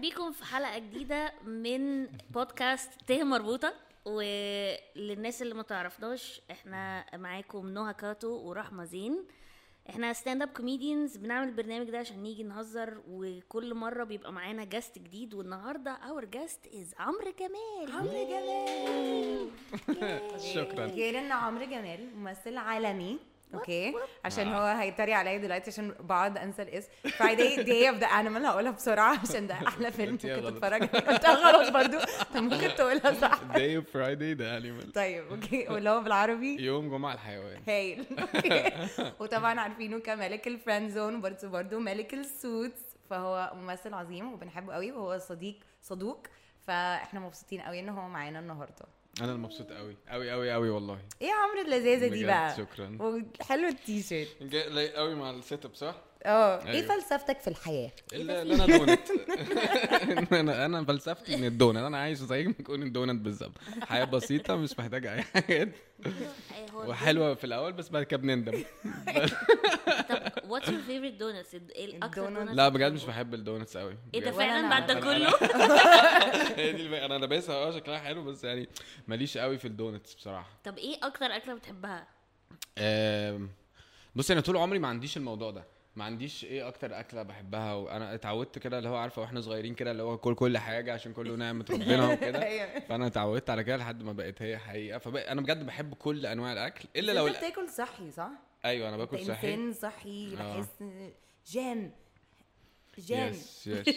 بيكم في حلقة جديدة من بودكاست ته مربوطة. وللناس اللي ما تعرفناش إحنا معاكم نهى كاتو ورحمة زين. إحنا stand-up comedians بنعمل البرنامج ده عشان نيجي نهزر وكل مرة بيبقى معانا guest جديد. والنهاردة our guest is عمرو جمال. عمرو جمال. شكرا. غير ان عمرو جمال ممثل عالمي. okay عشان هو هيتريق عليا دلوقتي عشان بقعد انسى الاسم. Friday day of the animal هقولها بسرعة عشان ده أحلى فيلم ممكن. تتفرج عليه. قلتها غلط برضو. انت ممكن تقولها صح. day of Friday the animal طيب okay واللي هو بالعربي؟ يوم جمعة الحيوان. هايل. okay. وطبعا عارفينه كملك ال friend zone برضه برضه ملك السوتس فهو ممثل عظيم وبنحبه قوي وهو صديق صدوق. فاحنا مبسوطين قوي إن هو معانا النهارده. أنا المبسوط قوي قوي قوي قوي والله. إيه يا عمرو اللذاذة دي بقى؟ شكرا. وحلو التيشيرت. جاي قوي مع ال setup صح؟ آه إيه أيوة. فلسفتك في الحياة؟ الا إلا أنا دونت. أنا أنا فلسفتي من الدونت. أنا عايش زيك ما يكون الدونت بالظبط. حياة بسيطة مش محتاجة أي حاجات وحلوة في الأول بس بعد كده بنندم. طب what's your favorite donuts إيه. donuts لا بجد مش بحب ال donuts قوي. إيه ده. فعلا بعد ده أنا. كله؟ هي دي أنا لابسها آه شكلها حلو بس يعني ماليش قوي في الدونتس بصراحة. طب إيه أكتر أكلة بتحبها؟ آم، بص أنا طول عمري ما عنديش الموضوع ده. ما عنديش إيه أكتر أكلة بحبها وأنا اتعودت كده اللي هو عارفة وإحنا صغيرين كده اللي هو كل كل حاجة عشان كله نعمة ربنا وكده. أيوة. فأنا اتعودت على كده لحد ما بقت هي حقيقة. فانا بجد بحب كل أنواع الأكل إلا لو أنت بتاكل صحي صح؟ أيوه أنا باكل صحي إنسان صحي. آه. بحس جان. جان.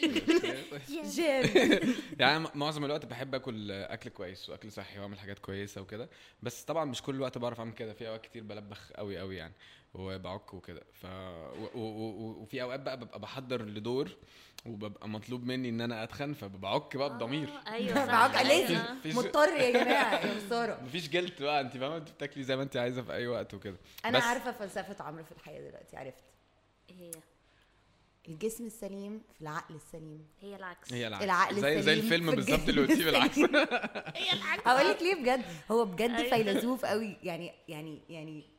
جان. يعني معظم الوقت بحب آكل أكل كويس وأكل صحي وأعمل حاجات كويسة وكده. بس طبعا مش كل الوقت بعرف أعمل كده في أوقات كتير بلبخ قوي قوي يعني. وبعك وكده. ف و... و... و... وفي أوقات بقى ببقى بحضر لدور وببقى مطلوب مني إن أنا أتخن فبعك بقى بضمير. آه، أيوه أيوة. لازم مفيش- مضطر يا جماعة يا خسارة. مفيش جلد بقى أنت فاهمة؟ أنت بتاكلي زي ما أنت عايزة في أي وقت وكده. أنا بس- عارفة فلسفة عمرو في الحياة دلوقتي عرفت. هي؟ الجسم السليم في العقل السليم. هي العكس. هي العكس. العقل زي زي السليم الفيلم في بالظبط اللي قلتيه بالعكس. هي العكس. أقول لك ليه بجد. هو بجد أيوة. فيلسوف قوي. يعني يعني يعني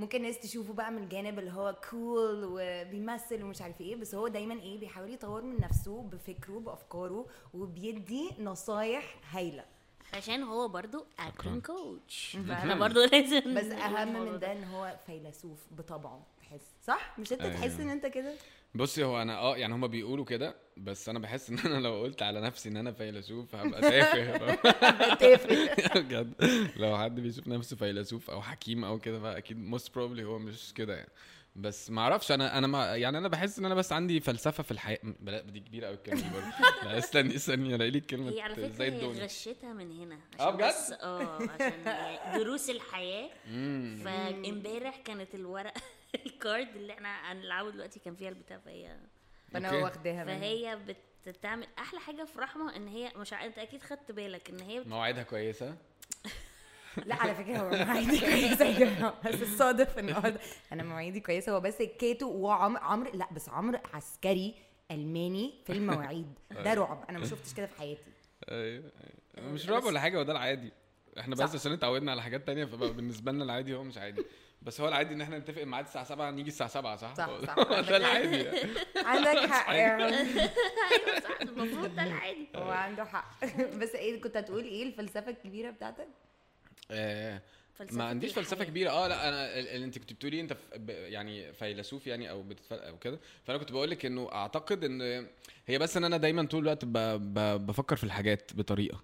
ممكن ناس تشوفه بقى من الجانب اللي هو cool وبيمثل ومش عارف إيه بس هو دايما إيه بيحاول يطور من نفسه بفكره بأفكاره وبيدي نصايح هايلة. عشان هو برضو acting coach مهم. فاحنا برضو لازم بس أهم من ده إن هو فيلسوف بطبعه تحس صح؟ مش أنت أيوة. تحس إن أنت كده؟ بصي هو أنا آه يعني هما بيقولوا كده بس أنا بحس إن أنا لو قلت على نفسي إن أنا فيلسوف هبقى تافه. تافه. بجد. لو حد بيشوف نفسه فيلسوف أو حكيم أو كده فاكيد most probably هو مش كده يعني. بس ما أعرفش أنا أنا ما يعني أنا بحس إن أنا بس عندي فلسفة في الحياة. بلا دي كبيرة قوي الكلمة دي برضه. لا استني استني ألاقي لي الكلمة هي على فكرة هي غشتها من هنا. عشان بجد؟ آه عشان دروس الحياة. فامبارح كانت الورق الكارد اللي إحنا هنلعبه دلوقتي كان فيها البتاع فهي فانا. واخداها منها. فهي بتعمل أحلى حاجة في رحمة إن هي مش أنت أكيد خدت بالك إن هي بت- مواعيدها كويسة لا على فكرة هو مواعيدي كويسة يا جماعة بس الصادف ان هو ده- أنا مواعيدي كويسة هو بس كيتو وعمرو عمرو لا بس عمرو عسكري ألماني في المواعيد ده رعب أنا ما شفتش كده في حياتي أيوه أيوة. مش رعب ولا حاجة وده العادي إحنا بس. عشان اتعودنا على حاجات تانية فبقى بالنسبة لنا العادي هو مش عادي بس هو العادي إن إحنا نتفق ميعاد الساعة 7 نيجي الساعة 7 صح؟ صح، صح. ده العادي يعني. عندك حق يا عم. أيوه صح. المفروض ده العادي. هو عنده حق. بس إيه كنت هتقول إيه الفلسفة الكبيرة بتاعتك؟ آه، فلسفة ما عنديش فلسفة الحياة. كبيرة. آه لا أنا ال- ال- أنت كنت بتقولي أنت يعني فيلسوف يعني أو بتتف... أو كده. فأنا كنت بقول لك إنه أعتقد إن هي بس إن أنا دايما طول الوقت ب... ب... بفكر في الحاجات بطريقة.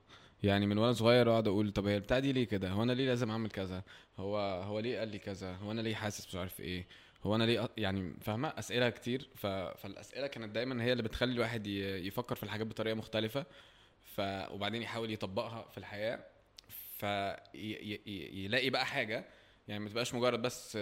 يعني من وأنا صغير أقعد أقول طب هي البتاع دي ليه كده؟ هو أنا ليه لازم أعمل كذا؟ هو هو ليه قال لي كذا؟ هو أنا ليه حاسس مش عارف إيه؟ هو أنا ليه يعني فاهمة؟ أسئلة كتير ف... فالأسئلة كانت دايما هي اللي بتخلي الواحد ي... يفكر في الحاجات بطريقة مختلفة ف... وبعدين يحاول يطبقها في الحياة فيلاقي بقى حاجة يعني ما تبقاش مجرد بس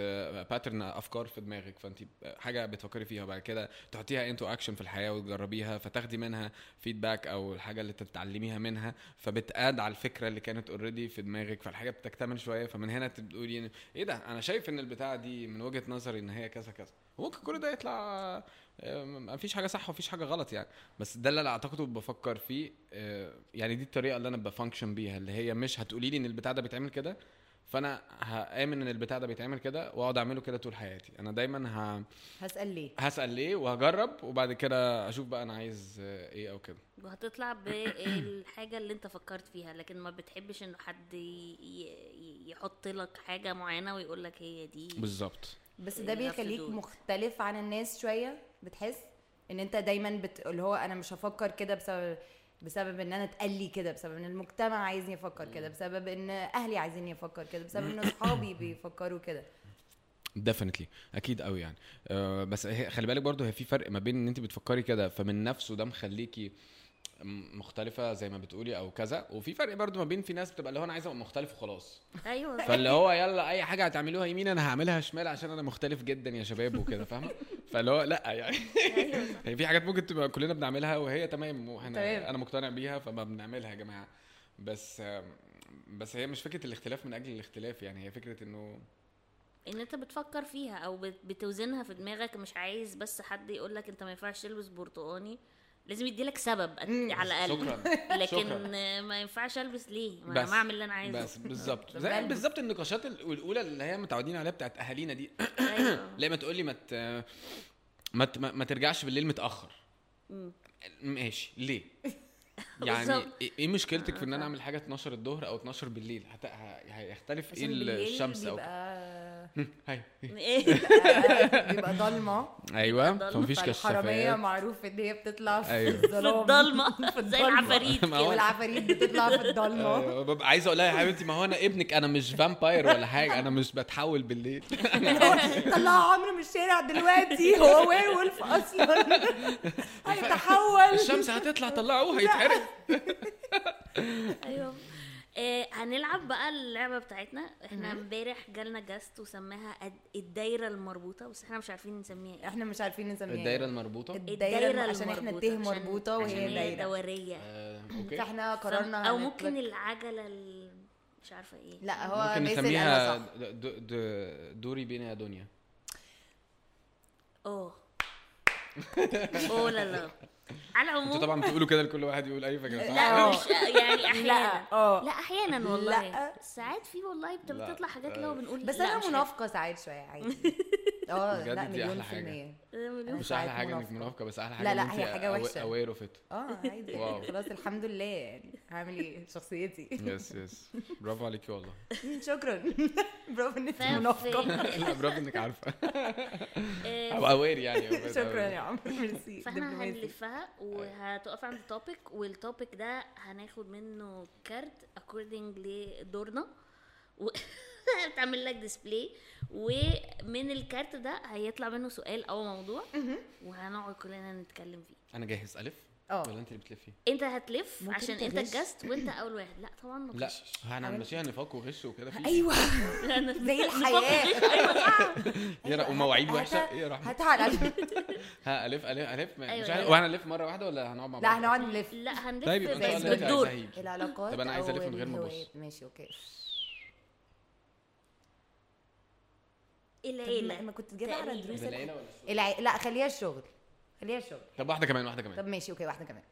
باترن أفكار في دماغك. فانت حاجة بتفكري فيها وبعد كده تحطيها into action في الحياة وتجربيها فتاخدي منها feedback أو الحاجة اللي تتعلميها منها فبت add على الفكرة اللي كانت already في دماغك فالحاجة بتكتمل شوية. فمن هنا تقولي إيه ده؟ أنا شايف إن البتاعة دي من وجهة نظري إن هي كذا كذا. وممكن كل ده يطلع آه، ما فيش حاجة صح ومفيش حاجة غلط يعني. بس ده اللي أنا أعتقده بفكر فيه آه، يعني دي الطريقة اللي أنا ب function بيها اللي هي مش هتقولي لي إن البتاع ده بيتعمل كده فانا هآمن إن البتاع ده بيتعمل كده واقعد أعمله كده طول حياتي. أنا دايما ه... هسأل ليه؟ هسأل ليه وهجرب وبعد كده أشوف بقى أنا عايز إيه أو كده. وهتطلع بالحاجة اللي أنت فكرت فيها؟ لكن ما بتحبش انه حد يحط لك حاجة معينة ويقول لك هي دي بالظبط. بس ده to بيخليك. مختلف عن الناس شوية؟ بتحس؟ إن أنت دايما بت... اللي هو أنا مش هفكر كده بسبب بسبب إن أنا اتقال لي كده بسبب إن المجتمع عايزني أفكر كده بسبب إن أهلي عايزيني أفكر كده بسبب إن أصحابي بيفكروا كده. ديفنتلي أكيد قوي يعني. أه بس خلي بالك برضو هي في فرق ما بين إن أنت بتفكري كده فمن نفسه ده مخليكي م- مختلفة زي ما بتقولي أو كذا. وفي فرق برضو ما بين في ناس بتبقى اللي هو أنا عايزة أبقى مختلف وخلاص. أيوه. فاللي هو يلا أي حاجة هتعملوها يمين أنا هعملها شمال عشان أنا مختلف جدا يا شباب وكده فاهمة؟ فاللي هو لأ يعني. صح. هي في حاجات ممكن تبقى كلنا بنعملها وهي تمام وإحنا. أنا مقتنع بيها فما بنعملها يا جماعة. بس بس هي مش فكرة الاختلاف من أجل الاختلاف يعني هي فكرة إنه إن أنت بتفكر فيها أو بت- بتوزنها في دماغك مش عايز بس حد يقول لك أنت ما ينفعش تلبس برتقاني لازم يديلك سبب. على الأقل. شكرا. لكن شكراً. ما ينفعش ألبس ليه؟ ما أنا بعمل اللي أنا عايزه. بس بالظبط. زي. بالظبط النقاشات ال- الاولى اللي هي متعودين عليها بتاعت أهالينا دي. أيوه. لا ما تقول لي ما ت... ما, ت... ما ترجعش بالليل متأخر. ماشي. ليه؟ يعني بالظبط. إيه إيه مشكلتك في إن أنا أعمل حاجة 12 الظهر أو 12 بالليل؟ هيختلف إيه الشمس أو بيبقى high. إيه بيبقى, ضلمة. أيوه. فمفيش كشافات معروف إن هي بتطلع في أيوة. الضلمة. في زي. العفاريت ما هو- كده. والعفاريت بتطلع في الضلمة. أيوة، ببقى عايز أقول لها يا حبيبتي ما هو أنا ابنك أنا مش vampire ولا حاجة أنا مش بتحول بالليل. طلعوا عمرو من الشارع دلوقتي هو werewolf أصلا. هيتحول. الشمس هتطلع طلعوه هيتحرق. أيوه. آه هنلعب بقى اللعبة بتاعتنا. إحنا امبارح جالنا جاست وسماها الد- الدايرة المربوطة. بس إحنا مش عارفين نسميها إيه. إحنا مش عارفين نسميها الدايرة إيه. المربوطة؟ الدايرة عشان إحنا عشان- مربوطة وهي هي دايرة. دورية. آه، أوكي. فاحنا فم- قررنا أو ممكن العجلة ال... مش عارفة إيه. لا هو ممكن باسل نسميها قالها صح. د- د- د- دوري بينا يا دنيا. أوه. أوه لا لا. على أنتوا العموم طبعا بتقولوا كده لكل واحد يقول أي فكرة؟ لا آه. مش يعني أحيانا لا آه لا أحيانا والله لا. ساعات في والله. بتطلع حاجات اللي هو بنقول بس أنا. منافقة ساعات شوية عادي آه لا دي مليون في حاجة. المية. مليون مش أحلى حاجة إنك منافقة. منافقة بس أحلى حاجة لا، لا، هي حاجة وحشة. اوير اوف ات آه عادي. واو. خلاص الحمد لله. يعني هعمل إيه؟ شخصيتي. يس يس برافو عليكي والله. شكرا. برافو ان انت ففي- منافقة. لا برافو إنك عارفة. آه، أو aware يعني شكرا يا عمرو ميرسي. فإحنا. هنلفها وهتقف عند topic وال topic ده هناخد منه كارت according لدورنا. و... تعمل لك display ومن الكارت ده هيطلع منه سؤال أو موضوع. وهنقعد كلنا نتكلم فيه. أنا جاهز. ألف؟ آه. ولا أنت اللي بتلفي أنت هتلف عشان أنت؟ ال guest وأنت أول واحد. لا طبعا ما لا. هنمشيها نفاق وغش وكده. في أيوه. زي الحياة. يا ر- ومواعيد وحشة. إيه يا رحمه هتعال ها ألف ألف ألف. أيوة، مش أيوة. عارف وهنلف مرة واحدة ولا هنقعد مع بعض؟ لا هنقعد نلف. لا هنلف طيب يبقى انت بالدور. عايزه العلاقات طب أنا عايز ألف من غير ما. الهوايات. ماشي أوكي طب ما- العيلة. ما كنت تجيبها على. دروس العيلة ولا الشغل؟ الع... لا خليها الشغل. خليها الشغل. طب واحدة كمان واحدة كمان. طب ماشي أوكي واحدة كمان.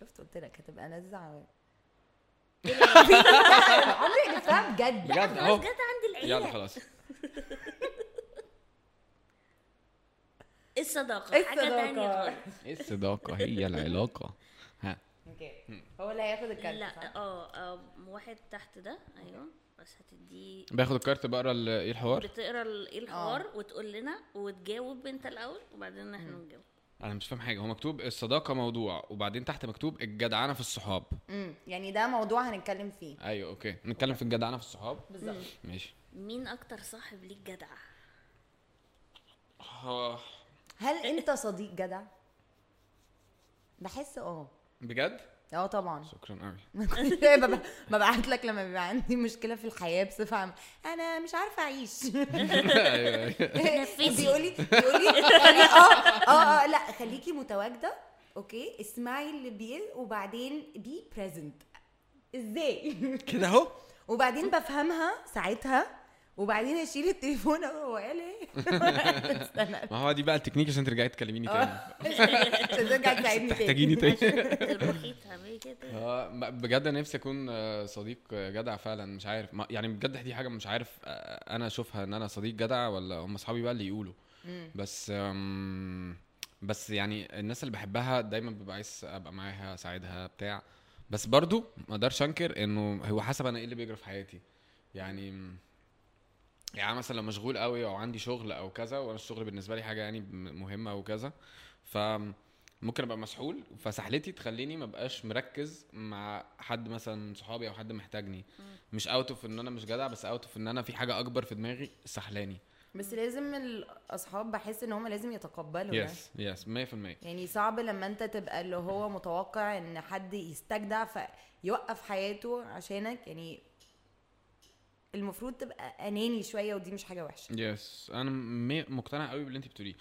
شفت قلت لك هتبقى العيلة. عمري اللي فاهم بجد؟ بجد أهو. جت عند العيلة. يلا خلاص. الصداقة حاجة تانية خالص. الصداقة هي العلاقة. ها. أوكي. هو اللي هياخد الكارت لا صح؟ آه آه، واحد تحت ده أيوه. بس هتديه باخد الكارت بقرا ال- إيه الحوار؟ بتقرا ال- إيه الحوار وتقول لنا وتجاوب انت الأول وبعدين إحنا نجاوب. أنا مش فاهم حاجة. هو مكتوب الصداقة موضوع وبعدين تحت مكتوب الجدعنه في الصحاب. امم يعني ده موضوع هنتكلم فيه. أيوه أوكي. نتكلم في الجدعنه في الصحاب؟ بالظبط. ماشي. مين أكتر صاحب ليك جدع؟ آه، هل أنت صديق جدع؟ بحس آه. بجد؟ آه طبعا. شكرا قوي بب- ببعت لك لما بيبقى عندي مشكلة في الحياة بصفة عامة. أنا مش عارفة أعيش. أيوه نفسي. بيقولي بيقولي آه آه آه لأ خليكي متواجدة أوكي؟ اسمعي اللي بيقول وبعدين be present إزاي؟ كده أهو. وبعدين بفهمها ساعتها. وبعدين اشيل التليفون هو قال إيه؟ ما هو دي بقى التكنيك عشان ترجعي تكلميني تاني. عشان ترجع تساعدني تاني. تحتاجيني تاني. آه ب- بجد أنا نفسي أكون آه، صديق جدع فعلا مش عارف. ما- يعني بجد دي حاجة مش عارف آه، أنا أشوفها إن أنا صديق جدع ولا هم أصحابي بقى اللي يقولوا. بس بس يعني الناس اللي بحبها دايما ببقى عايز أبقى معاها أساعدها بتاع. بس برضو ما أقدرش أنكر إنه هو حسب أنا إيه اللي بيجري في حياتي. يعني يعني مثلا لو مشغول قوي أو عندي شغل أو كذا وأنا الشغل بالنسبة لي حاجة يعني مهمة وكذا ف ممكن أبقى مسحول. فسحلتي تخليني ما بقاش مركز مع حد مثلا صحابي أو حد محتاجني. مش out of إن أنا مش جدع بس out of إن أنا في حاجة أكبر في دماغي سحلاني. بس لازم الأصحاب بحس إن هم لازم يتقبلوا yes yes 100% يعني صعب لما أنت تبقى اللي هو متوقع إن حد يستجدع فيوقف حياته عشانك. يعني المفروض تبقى أناني شوية ودي مش حاجة وحشة. yes أنا م- مقتنع قوي باللي انت بتقوليه.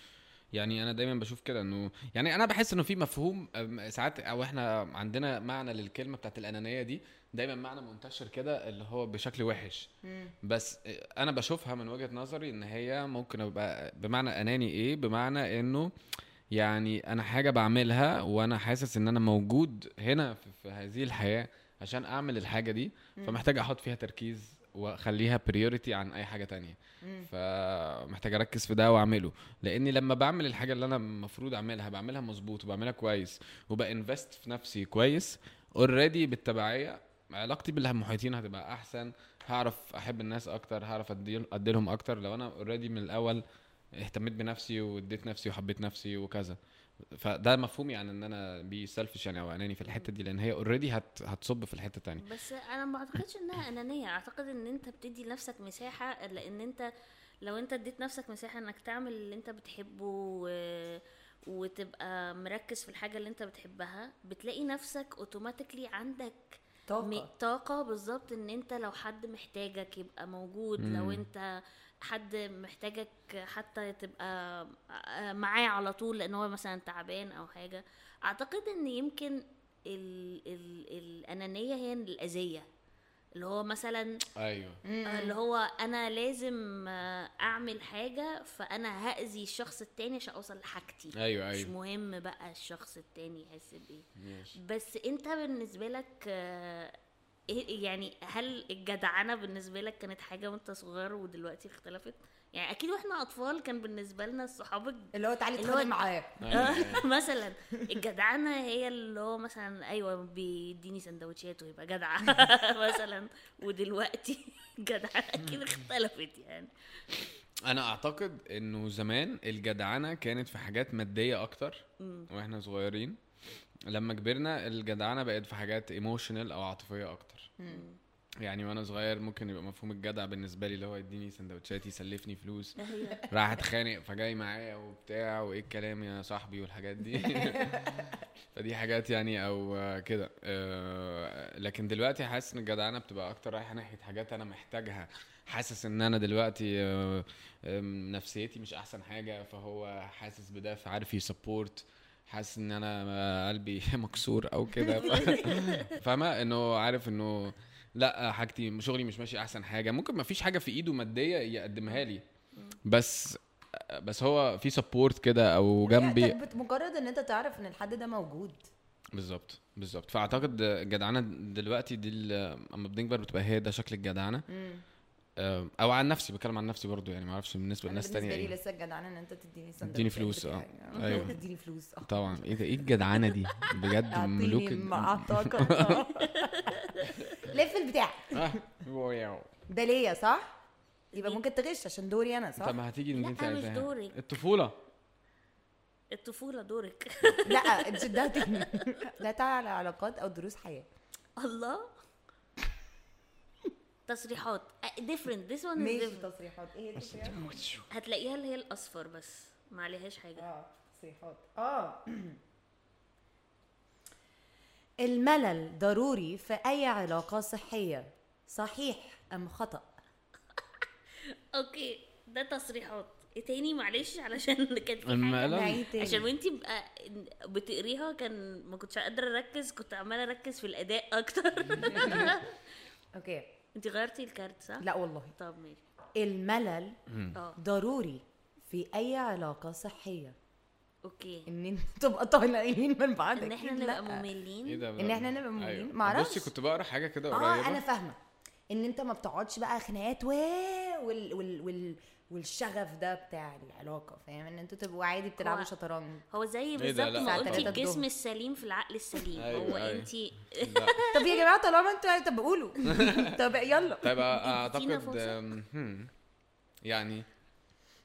يعني أنا دايما بشوف كده إنه يعني أنا بحس إنه في مفهوم ساعات أو إحنا عندنا معنى للكلمة بتاعت الأنانية دي دايما معنى منتشر كده اللي هو بشكل وحش. بس أنا بشوفها من وجهة نظري إن هي ممكن أبقى بمعنى أناني إيه؟ بمعنى إنه يعني أنا حاجة بعملها وأنا حاسس إن أنا موجود هنا في, في هذه الحياة عشان أعمل الحاجة دي فمحتاج أحط فيها تركيز واخليها بريوريتي عن أي حاجة تانية. فمحتاج أركز في ده وأعمله. لأني لما بعمل الحاجة اللي أنا المفروض أعملها بعملها مظبوط وبعملها كويس وبانفست في نفسي كويس already بالتبعية علاقتي بالمحيطين هتبقى أحسن. هعرف أحب الناس أكتر هعرف أدي لهم أكتر. لو أنا already من الأول اهتميت بنفسي واديت نفسي وحبيت نفسي وكذا. فده مفهومي عن إن أنا be selfish يعني أو أناني في الحتة دي لأن هي already هت هتصب في الحتة التانية. بس أنا ما أعتقدش إنها أنانية. أعتقد إن أنت بتدي لنفسك مساحة لأن أنت لو أنت اديت نفسك مساحة إنك تعمل اللي أنت بتحبه و... وتبقى مركز في الحاجة اللي أنت بتحبها بتلاقي نفسك اوتوماتيكلي عندك م- طاقة طاقة بالظبط إن أنت لو حد محتاجك يبقى موجود مم. لو أنت حد محتاجك حتى تبقى آه، معاه على طول لأن هو مثلا تعبان أو حاجة. أعتقد إن يمكن ال ال الأنانية هي الأذية. اللي هو مثلا أيوه. آه، اللي هو أنا لازم آه، أعمل حاجة فأنا هأذي الشخص التاني عشان أوصل لحاجتي. أيوه مش أيوه. مهم بقى الشخص التاني يحس بإيه. بس أنت بالنسبة لك إيه يعني هل الجدعنة بالنسبة لك كانت حاجة وانت صغير ودلوقتي اختلفت يعني أكيد وإحنا أطفال كان بالنسبة لنا الصحاب اللي هو تعالي اللي هو- اتخانق معاه أيوة. مثلا الجدعنة هي اللي هو مثلا أيوه بيديني سندوتشات ويبقى جدعه مثلا ودلوقتي الجدعنه أكيد اختلفت يعني أنا أعتقد إنه زمان الجدعنة كانت في حاجات مادية أكتر. وإحنا صغيرين لما كبرنا الجدعنة بقت في حاجات ايموشنال أو عاطفية أكتر. يعني وأنا صغير ممكن يبقى مفهوم الجدع بالنسبة لي اللي هو يديني سندوتشات يسلفني فلوس هي راح أتخانق فجاي معايا وبتاع وإيه الكلام يا صاحبي والحاجات دي. فدي حاجات يعني أو كده. آه، لكن دلوقتي حاسس إن الجدعنة بتبقى أكتر رايحة ناحية حاجات أنا محتاجها. حاسس إن أنا دلوقتي آه، نفسيتي مش أحسن حاجة فهو حاسس بده فعارف ي support. حاسس إن أنا قلبي مكسور أو كده. فاهمة؟ إنه عارف إنه لأ حاجتي شغلي مش ماشي أحسن حاجة. ممكن ما فيش حاجة في إيده مادية يقدمها لي. بس بس هو في support كده أو جنبي مجرد إن أنت تعرف إن الحد ده موجود. بالظبط بالظبط. فأعتقد الجدعنه دلوقتي دي أما بنكبر بتبقى هي ده شكل الجدعنه أو عن نفسي بتكلم عن نفسي برضو يعني ما أعرفش بالنسبة أنا لناس بالنسبة تانية لي لسه الجدعنه إن أنت تديني سندوتشات تديني فلوس،. آه. أيوة. تديني فلوس آه طبعا إيه ده إيه الجدعنه دي بجد ملوك اعطيني ال- مع طاقة لف البتاع آه،. ده ليا صح؟ يبقى ممكن تغش عشان دوري أنا صح؟ طب ما هتيجي اللي أنت مش دورك. الطفولة الطفولة دورك لا انت ده. لا تعالى علاقات أو دروس حياة الله تصريحات. different this one ماشي تصريحات. إيه هي التصريحات؟ هتلاقيها اللي هي الأصفر بس. ما عليهاش حاجة. آه تصريحات. آه. الملل ضروري في أي علاقة صحية. صحيح أم خطأ؟ أوكي ده تصريحات. إيه تاني؟ معلش علشان كان في حاجة. عشان وانتي بقى بتقريها كان ما كنتش قادرة أركز كنت عمالة أركز في الأداء أكتر. okay. انت غيرتي ال card صح؟ لا والله طب ماشي الملل آه ضروري في أي علاقة صحية okay إن انت تبقى طالعين من بعض إن إحنا نبقى لأ. مملين إيه ده إن إحنا نبقى مؤمنين؟ أيوة. معرفش. بصي كنت بقرأ حاجة كده آه قريبة أنا فاهمة إن أنت ما بتقعدش بقى خناقات و وال وال وال والشغف ده بتاع العلاقة فاهم إن أنتوا تبقوا عادي بتلعبوا هو- شطرنج هو زي ده؟ بالظبط. ما قلتي الجسم. السليم في العقل السليم أيوة، هو أيوة. انت. طب يا جماعة طالما أنتوا طب قولوا طب يلا طيب ادينا أعتقد يعني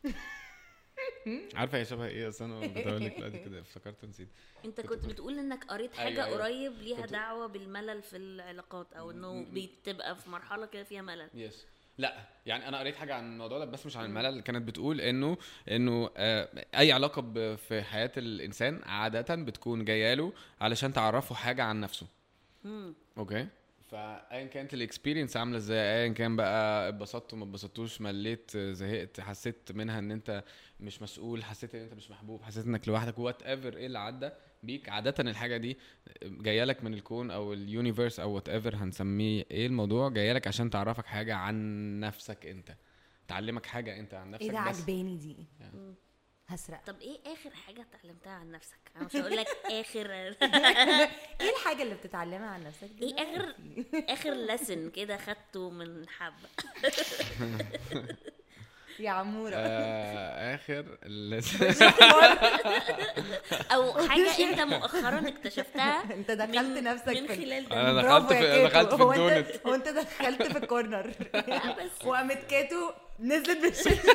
عارفة هي شبه إيه أصل أنا بقول لك دلوقتي كده افتكرت نسيت أنت كنت بتقول إنك قريت حاجة أيوة، أيوة. قريب ليها دعوة بالملل في العلاقات أو إنه بتبقى في مرحلة كده فيها ملل يس لا يعني أنا قريت حاجة عن الموضوع ده بس مش عن الملل. كانت بتقول إنه إنه آه، أي علاقة في حياة الإنسان عادة بتكون جاية له علشان تعرفه حاجة عن نفسه. مم. okay؟ فايا كانت ال experience عاملة إزاي؟ ايا كان بقى اتبسطت ما اتبسطتوش مليت زهقت حسيت منها إن أنت مش مسؤول حسيت إن أنت مش محبوب حسيت إنك لوحدك whatever إيه اللي عدى. بيك. عادة الحاجة دي جاية لك من الكون أو ال universe أو whatever هنسميه. إيه الموضوع؟ جاية لك عشان تعرفك حاجة عن نفسك أنت. تعلمك حاجة أنت عن نفسك إيه ده عجباني دي. يعني. هسرق. طب إيه آخر حاجة اتعلمتها عن نفسك؟ أنا مش هقول لك آخر. إيه الحاجة اللي بتتعلمها عن نفسك إيه اخر آخر لسن كده خدته من حبة؟ يا عمورة. آه آخر أو حاجة أنت مؤخرا اكتشفتها أنت دخلت من نفسك من خلال أنا ده دخلت برافو يا في-. دخلت في الدونت. هو أنت دخلت في الكورنر. وقامت كاتو نزلت بالشاشه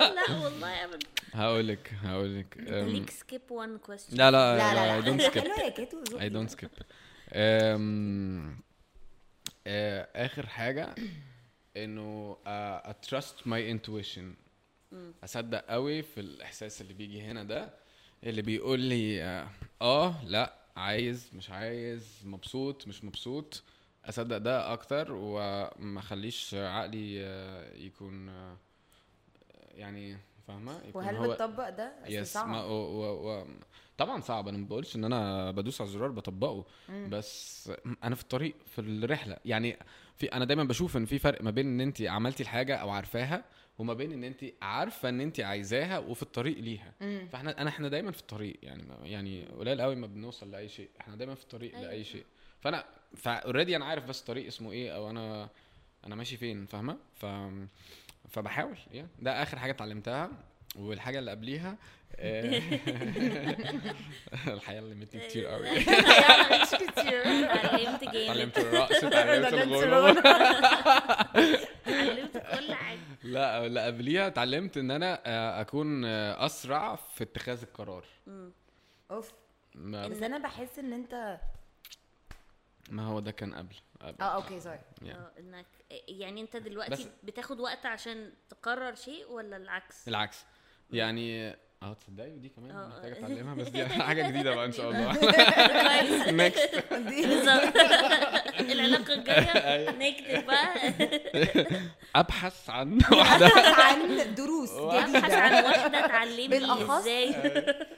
لا والله ابدا هقول لك هقول لك ليك سكيب وان كويستشن لا لا لا ذوقي. I don't skip. um, آه، آخر حاجة. إنه trust my intuition. أصدق قوي في الإحساس اللي بيجي هنا ده اللي بيقول لي آه, آه لأ عايز مش عايز مبسوط مش مبسوط. أصدق ده أكتر وما أخليش عقلي آه، يكون آه، يعني فاهمة؟ وهل هو بتطبق ده؟ يس صعب. ما و و و طبعا صعب. أنا ما بقولش إن أنا بدوس على الزرار بطبقه. بس أنا في الطريق في الرحلة. يعني في أنا دايما بشوف إن في فرق ما بين إن انت عملتي الحاجة أو عارفاها وما بين إن انت عارفة إن انت عايزاها وفي الطريق ليها. فإحنا أنا إحنا دايما في الطريق يعني يعني قليل قوي ما بنوصل لأي شيء. إحنا دايما في الطريق أيوة. لأي شيء. فأنا فاوريدي أنا عارف بس الطريق اسمه إيه أو أنا أنا ماشي فين فاهمة؟ ف فبحاول يعني ده آخر حاجة اتعلمتها والحاجة اللي قبليها آه، الحقيقة علمتني كتير قوي. اتعلمت الرقص اتعلمت الغنى اتعلمت كل حاجة. لا اللي قبليها اتعلمت إن أنا آه، أكون آه، أسرع في اتخاذ القرار. أوف. ما, بس أنا بحس إن أنت ما هو ده كان قبل. قبل. آه okay sorry يعني. آه إنك يعني أنت دلوقتي بتاخد وقت عشان تقرر شيء ولا العكس؟ العكس. يعني آه تصدقي؟ ودي كمان آه. محتاجة أتعلمها بس دي حاجة جديدة بقى إن شاء الله. next بالظبط. العلاقة الجاية. next بقى. أبحث عن واحدة. ابحث عن دروس ابحث جديدة. عن واحدة تعلمني إزاي.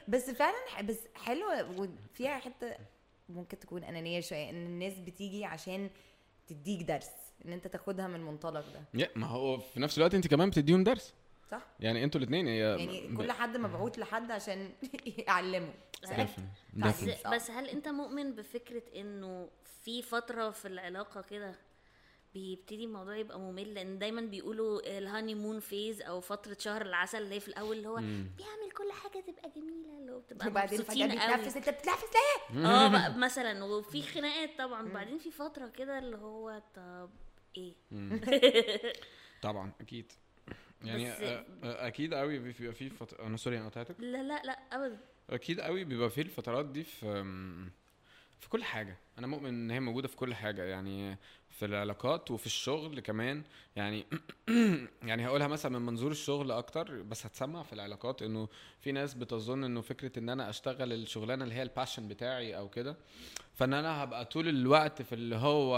بس فعلا ح- بس حلوة وفيها حتة ممكن تكون أنانية شوية إن الناس بتيجي عشان تديك درس إن أنت تاخدها من المنطلق ده. يا، ما هو في نفس الوقت أنت كمان بتديهم درس. صح؟ يعني أنتوا الاثنين هي يعني كل حد مبعوت لحد عشان يعلمه. بس Definitely. بس هل انت مؤمن بفكرة انه في فترة في العلاقة كده بيبتدي الموضوع يبقى ممل؟ لأن دايما بيقولوا ال honeymoon phase أو فترة شهر العسل اللي هي في الأول اللي هو بيعمل كل حاجة تبقى جميلة اللي هو بتبقى وبعدين فجأة بيتنفس انت بتتنفس ليه؟ آه مثلا وفي خناقات طبعا. بعدين في فترة كده اللي هو طب إيه؟ طبعا أكيد. يعني بس- أكيد قوي بيبقى في فتره أنا سوري أنا قطعتك؟ لا لا لا ابدا. أكيد قوي بيبقى في الفترات دي في في كل حاجة. أنا مؤمن إن هي موجودة في كل حاجة يعني في العلاقات وفي الشغل كمان. يعني يعني هقولها مثلا من منظور الشغل أكتر بس هتسمع في العلاقات إنه في ناس بتظن إنه فكرة إن أنا أشتغل الشغلانة اللي هي ال passion بتاعي أو كده. فإن أنا هبقى طول الوقت في اللي هو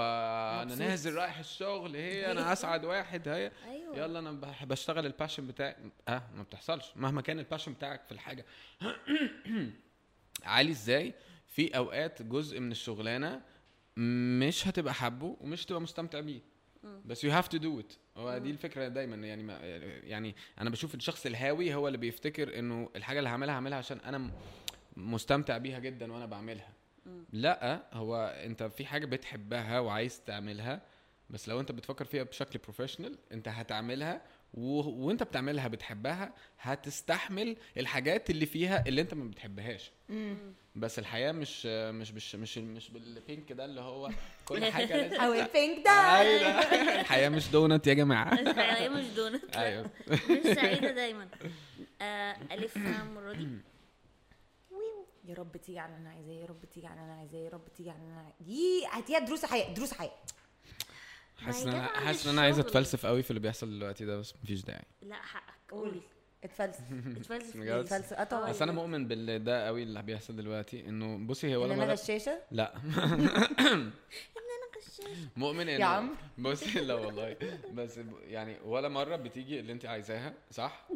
أنا. نازل رايح الشغل هي أنا اسعد واحد هي أيوه. يلا أنا بشتغل ال passion بتاعي. آه ما بتحصلش. مهما كان ال passion بتاعك في الحاجة. عالي إزاي؟ في أوقات جزء من الشغلانة مش هتبقى حابه ومش هتبقى مستمتع بيه. بس you have to do it هو دي الفكرة دايما يعني ما يعني أنا بشوف الشخص الهاوي هو اللي بيفتكر إنه الحاجة اللي هعملها هعملها عشان أنا مستمتع بيها جدا وأنا بعملها. لأ هو أنت في حاجة بتحبها وعايز تعملها بس لو أنت بتفكر فيها بشكل professional أنت هتعملها و... وأنت بتعملها بتحبها هتستحمل الحاجات اللي فيها اللي أنت ما بتحبهاش. بس الحياة مش مش مش مش, مش بال pink ده اللي هو كل حاجة أو ال pink ده. أيوه. الحياة مش دونت يا جماعة. الحياة مش دونت. أيوه. مش سعيدة دايما. آه الفها المرة دي. يا رب تيجي على اللي أنا عايزاه يا رب تيجي على اللي أنا عايزاه يا رب تيجي على اللي أنا عايزاه. دي هاتيها دروس حياة دروس حياة. حاسس إن أنا حاسس إن أنا عايز. أتفلسف قوي في اللي بيحصل دلوقتي ده بس مفيش داعي. لا حقك. قول قول اتفلسف. اتفلسف؟ اتفلسف. آه طبعا بس أنا مؤمن باللي ده قوي اللي بيحصل دلوقتي انه بصي هي إن ولا أنا مرة غشاشة؟ لا. مؤمن إنه يا عم. بصي لا والله. بس يعني ولا مرة بتيجي اللي انت عايزاها صح؟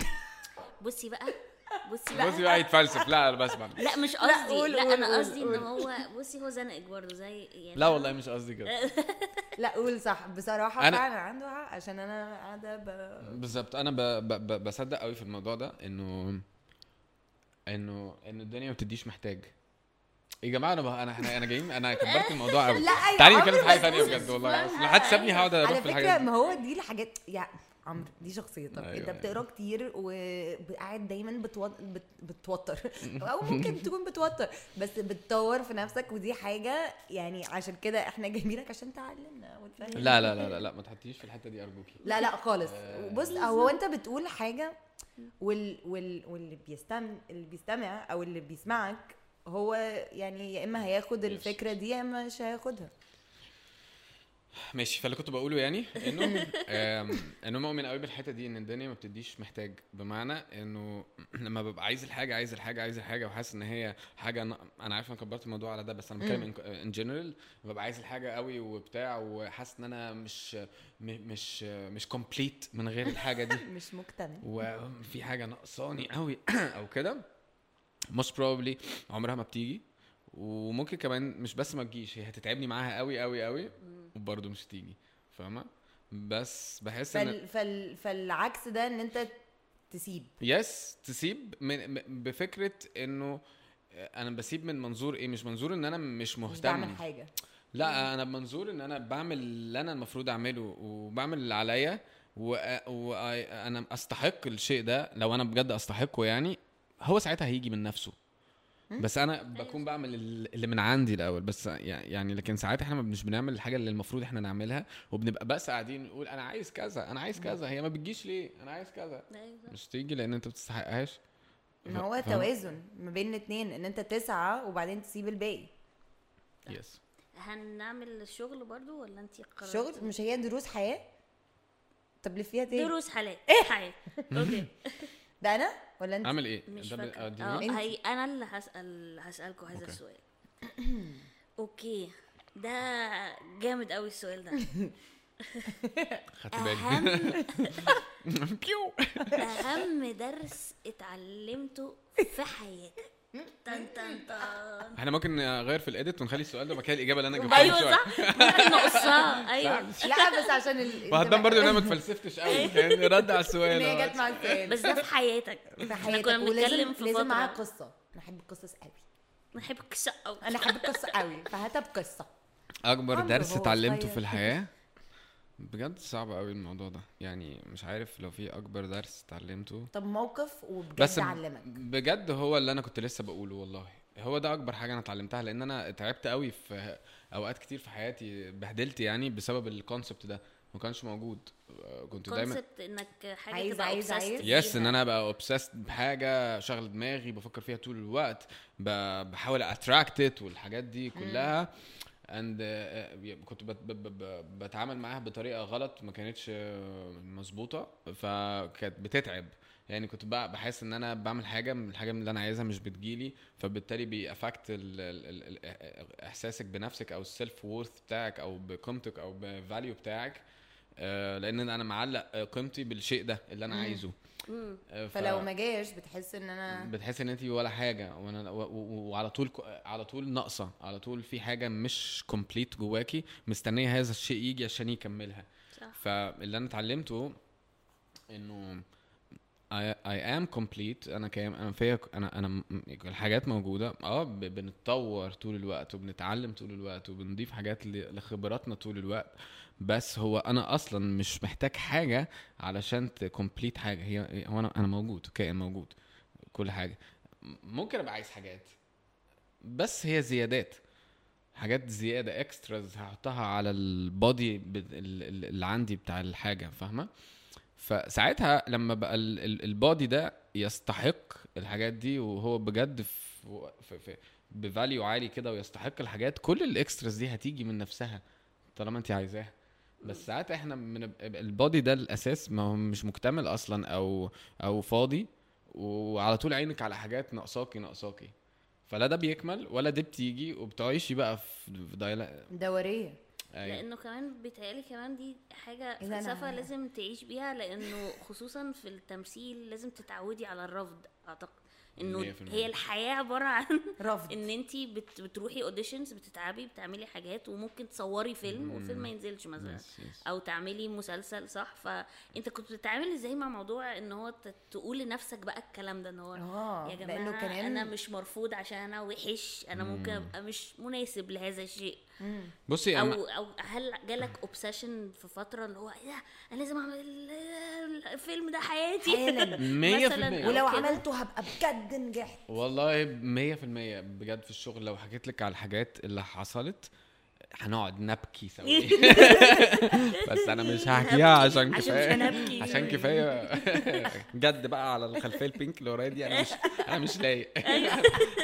بصي بقى بصي بقى بصي بقى يتفلسف. لا أنا بسمع. لا مش لا، قصدي لا قول- أنا قصدي إن. هو بصي هو زنقك برضه زي يعني لا والله مش قصدي كده. لا قول صح. بصراحة أنا- فعلا عنده حق عشان أنا قاعدة ب... بالظبط. أنا ب... ب... ب... بصدق قوي في الموضوع ده إنه إنه إنه الدنيا ما بتديش محتاج. يا جماعة أنا ب... انا إحنا أنا جايين أنا كبرت الموضوع قوي. لا يا تعالي نتكلم في حاجة ثانية بجد والله. لو حد سابني هقعد أروح على في فكرة الحاجات دي. ما هو دي الحاجات يا عمرو دي شخصيتك. أيوة، انت أيوة. بتقرا كتير وقاعد دايما بتو... بت... بتوتر. أو ممكن تكون بتوتر بس بتطور في نفسك ودي حاجة يعني عشان كده إحنا جايبينك عشان تعلمنا وتفهم لا لا لا لا لا ما تحطيش في الحتة دي أرجوكي. لا لا خالص. آه. بص هو انت بتقول حاجة وال وال واللي بيستمع اللي بيستمع أو اللي بيسمعك هو يعني يا إما هياخد الفكرة دي يا إما مش هياخدها. ماشي فاللي كنت بقوله يعني إنه إنه مؤمن قوي بالحتة دي إن الدنيا ما بتديش محتاج. بمعنى إنه لما ببقى عايز الحاجة عايز الحاجة عايز الحاجة وحاسس إن هي حاجة أنا عارف أنا كبرت الموضوع على ده بس أنا بتكلم ان جنرال ببقى عايز الحاجة قوي وبتاع وحاسس إن أنا مش مش مش complete من غير الحاجة دي. مش مقتنع. وفي حاجة ناقصاني قوي أو كده most probably عمرها ما بتيجي. وممكن كمان مش بس ما تجيش هي هتتعبني معاها قوي قوي قوي وبرضه مش هتيجي فاهمة؟ بس بحس إن فال فال فالعكس ده إن أنت تسيب. yes تسيب من بفكرة إنه أنا بسيب من منظور إيه؟ مش منظور إن أنا مش مش مهتم. بعمل حاجة. لا أنا بمنظور إن أنا بعمل اللي أنا المفروض أعمله وبعمل اللي عليا وأنا أستحق الشيء ده لو أنا بجد أستحقه يعني هو ساعتها هيجي من نفسه. بس أنا بكون بعمل ال- اللي من عندي الأول بس يعني لكن ساعات إحنا مش بنعمل الحاجة اللي المفروض إحنا نعملها وبنبقى بس قاعدين نقول أنا عايز كذا أنا عايز كذا هي ما بتجيش ليه؟ أنا عايز كذا. أيوة. مش تيجي لأن أنت بتستحقهاش. ان هو؟ توازن ما بين الاثنين إن أنت تسعى وبعدين تسيب الباقي. yes هنعمل الشغل برضو ولا انت قررتي؟ شغل مش هي دروس حياة؟ طب ليه فيها تاني؟ دروس حياة. إيه! حياة. okay. ده أنا ولا أنت؟ اعمل إيه؟ مش ده ب- وقت؟ هي أنا اللي هسأل هسالكم هذا okay. السؤال. أوكي. ده جامد قوي السؤال ده. خدت بالي. أهم بيو أهم درس اتعلمته في حياتك. تن تن تن. إحنا ممكن نغير في الإيديت ونخلي السؤال ده مكان الإجابة اللي أنا جبتها أيوه من شوية. صح ممكن نقصها. أيوه. لا بس عشان ال... وهتبان برضه إن أنا ما اتفلسفتش قوي كان رد على السؤال. هي. جت مع السؤال. بس ده في حياتك. في إحنا حياتك. كنا بنتكلم في لازم معاها قصة. أنا أحب القصص قوي. نحب القصة قوي. أنا أحب القصة قوي. فهاتها بقصة. أكبر درس اتعلمته. في الحياة بجد صعب قوي الموضوع ده. يعني مش عارف لو في أكبر درس اتعلمته. طب موقف وبجد بس علمك. بجد هو اللي أنا كنت لسه بقوله والله. هو ده أكبر حاجة أنا اتعلمتها لأن أنا تعبت قوي في أوقات كتير في حياتي بهدلت يعني بسبب ال concept ده. ما كانش موجود. آه، كنت دايما concept إنك حاجة عايز- تبقى عايز- obsessed عايز. yes إن. أنا أبقى obsessed بحاجة شغل دماغي بفكر فيها طول الوقت ب- بحاول attract والحاجات دي كلها. and كنت ب- ب- ب- بتعامل معاها بطريقة غلط ما كانتش آه، مظبوطة فكانت بتتعب. يعني كنت بحس إن أنا بعمل حاجة الحاجة اللي أنا عايزها مش بتجيلي فبالتالي بي affect إحساسك بنفسك أو ال self-worth بتاعك أو بقيمتك أو بفاليو بتاعك. آه، لأن أنا معلق آه، قيمتي بالشيء ده اللي أنا عايزه. مم. آه، ف- فلو ما جاش بتحس إن أنا بتحس إن أنت ولا حاجة وأنا و- و- وعلى طول على طول ناقصة على طول في حاجة مش complete جواكي مستنية هذا الشيء يجي عشان يكملها. صح. فاللي أنا اتعلمته إنه I, I am complete. أنا كام أنا فيا أنا أنا الحاجات موجودة. آه بنتطور طول الوقت وبنتعلم طول الوقت وبنضيف حاجات لخبراتنا طول الوقت. بس هو أنا أصلا مش محتاج حاجة علشان ت complete حاجة. هي هو أنا أنا موجود كائن موجود كل حاجة. ممكن أبقى عايز حاجات بس هي زيادات. حاجات زيادة extras هحطها على ال body اللي عندي بتاع الحاجة فاهمة؟ فساعتها لما بقى ال- ال- ال body ده يستحق الحاجات دي وهو بجد في, في, في ب value عالي كده ويستحق الحاجات كل ال extras دي هتيجي من نفسها طالما أنت عايزاها. بس ساعات إحنا من ال body ده الأساس ما هو مش مكتمل أصلا أو أو فاضي وعلى طول عينك على حاجات ناقصاكي ناقصاكي. فلا ده بيكمل ولا دي بتيجي وبتعيشي بقى في في دايلا دورية. أيوة. لأنه كمان بيتهيألي كمان دي حاجة فلسفة لازم تعيش بيها لأنه خصوصا في التمثيل لازم تتعودي على الرفض أعتقد. إنه 100%. هي الحياة عبارة عن رفض. إن أنت بت بتروحي اوديشنز بتتعبي بتعملي حاجات وممكن تصوري فيلم والفيلم ما ينزلش مثلا. Yes, yes. أو تعملي مسلسل صح؟ فانت كنت بتتعامل إزاي مع موضوع إن هو ت- تقول لنفسك بقى الكلام ده إن هو آه يا جماعة كمان أنا مش مرفوض عشان أنا وحش أنا ممكن أبقى مش مناسب لهذا الشيء. بصي أو أنا أو هل جالك obsession في فترة اللي هو إيه أنا لازم أعمل ال- الفيلم ده حياتي؟ حالا. مية في مثلاً المية. أو ولو كده. عملته هبقى بجد نجحت. والله مية في المية بجد في الشغل لو حكيت لك على الحاجات اللي حصلت هنقعد نبكي سوا بس أنا مش هحكيها عشان كفاية. عشان كفاية. جد بقى على الخلفية ال pink اللي ورايا دي أنا مش أنا مش لايق.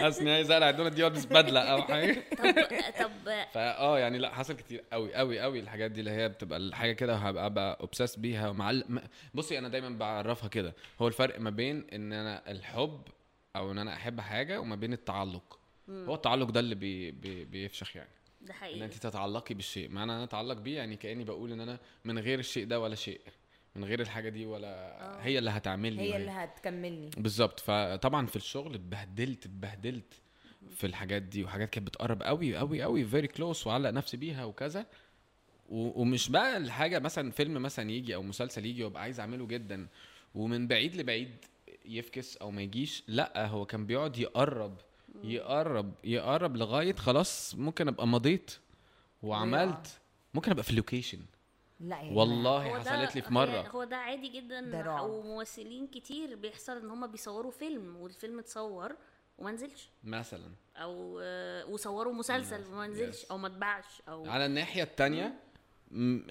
حاسس اني عايز اقلع الدونه دي والبس بدلة أو حاجة. طب طب فاه يعني لا حصل كتير قوي قوي قوي الحاجات دي اللي هي بتبقى الحاجة كده وهبقى أبقى اوبسس بيها ومع ال- م- بصي أنا دايما بعرفها كده. هو الفرق ما بين إن أنا الحب أو إن أنا أحب حاجة وما بين التعلق. هو التعلق ده اللي بي بي بيفشخ يعني. ده إن حقيقي. انت تتعلقي بالشيء. معنى أنا أتعلق بيه يعني كأني بقول إن أنا من غير الشيء ده ولا شيء من غير الحاجة دي ولا آه. هي اللي هتعمل لي هي اللي هتكملني. بالظبط. فطبعا في الشغل اتبهدلت اتبهدلت في الحاجات دي وحاجات كانت بتقرب قوي قوي قوي very close وعلق نفسي بيها وكذا. ومش بقى الحاجة مثلا فيلم مثلا يجي أو مسلسل يجي وأبقى عايز أعمله جدا ومن بعيد لبعيد يفكس أو ما يجيش لأ هو كان بيقعد يقرب يقرب يقرب لغاية خلاص ممكن أبقى مضيت وعملت. ممكن أبقى في ال location. لأ يعني والله حصلت لي في مرة. هو ده عادي جدا. وممثلين كتير بيحصل إن هم بيصوروا فيلم والفيلم اتصور وما نزلش. مثلا. أو وصوروا مسلسل وما نزلش. أو ما اتباعش أو على الناحية التانية م-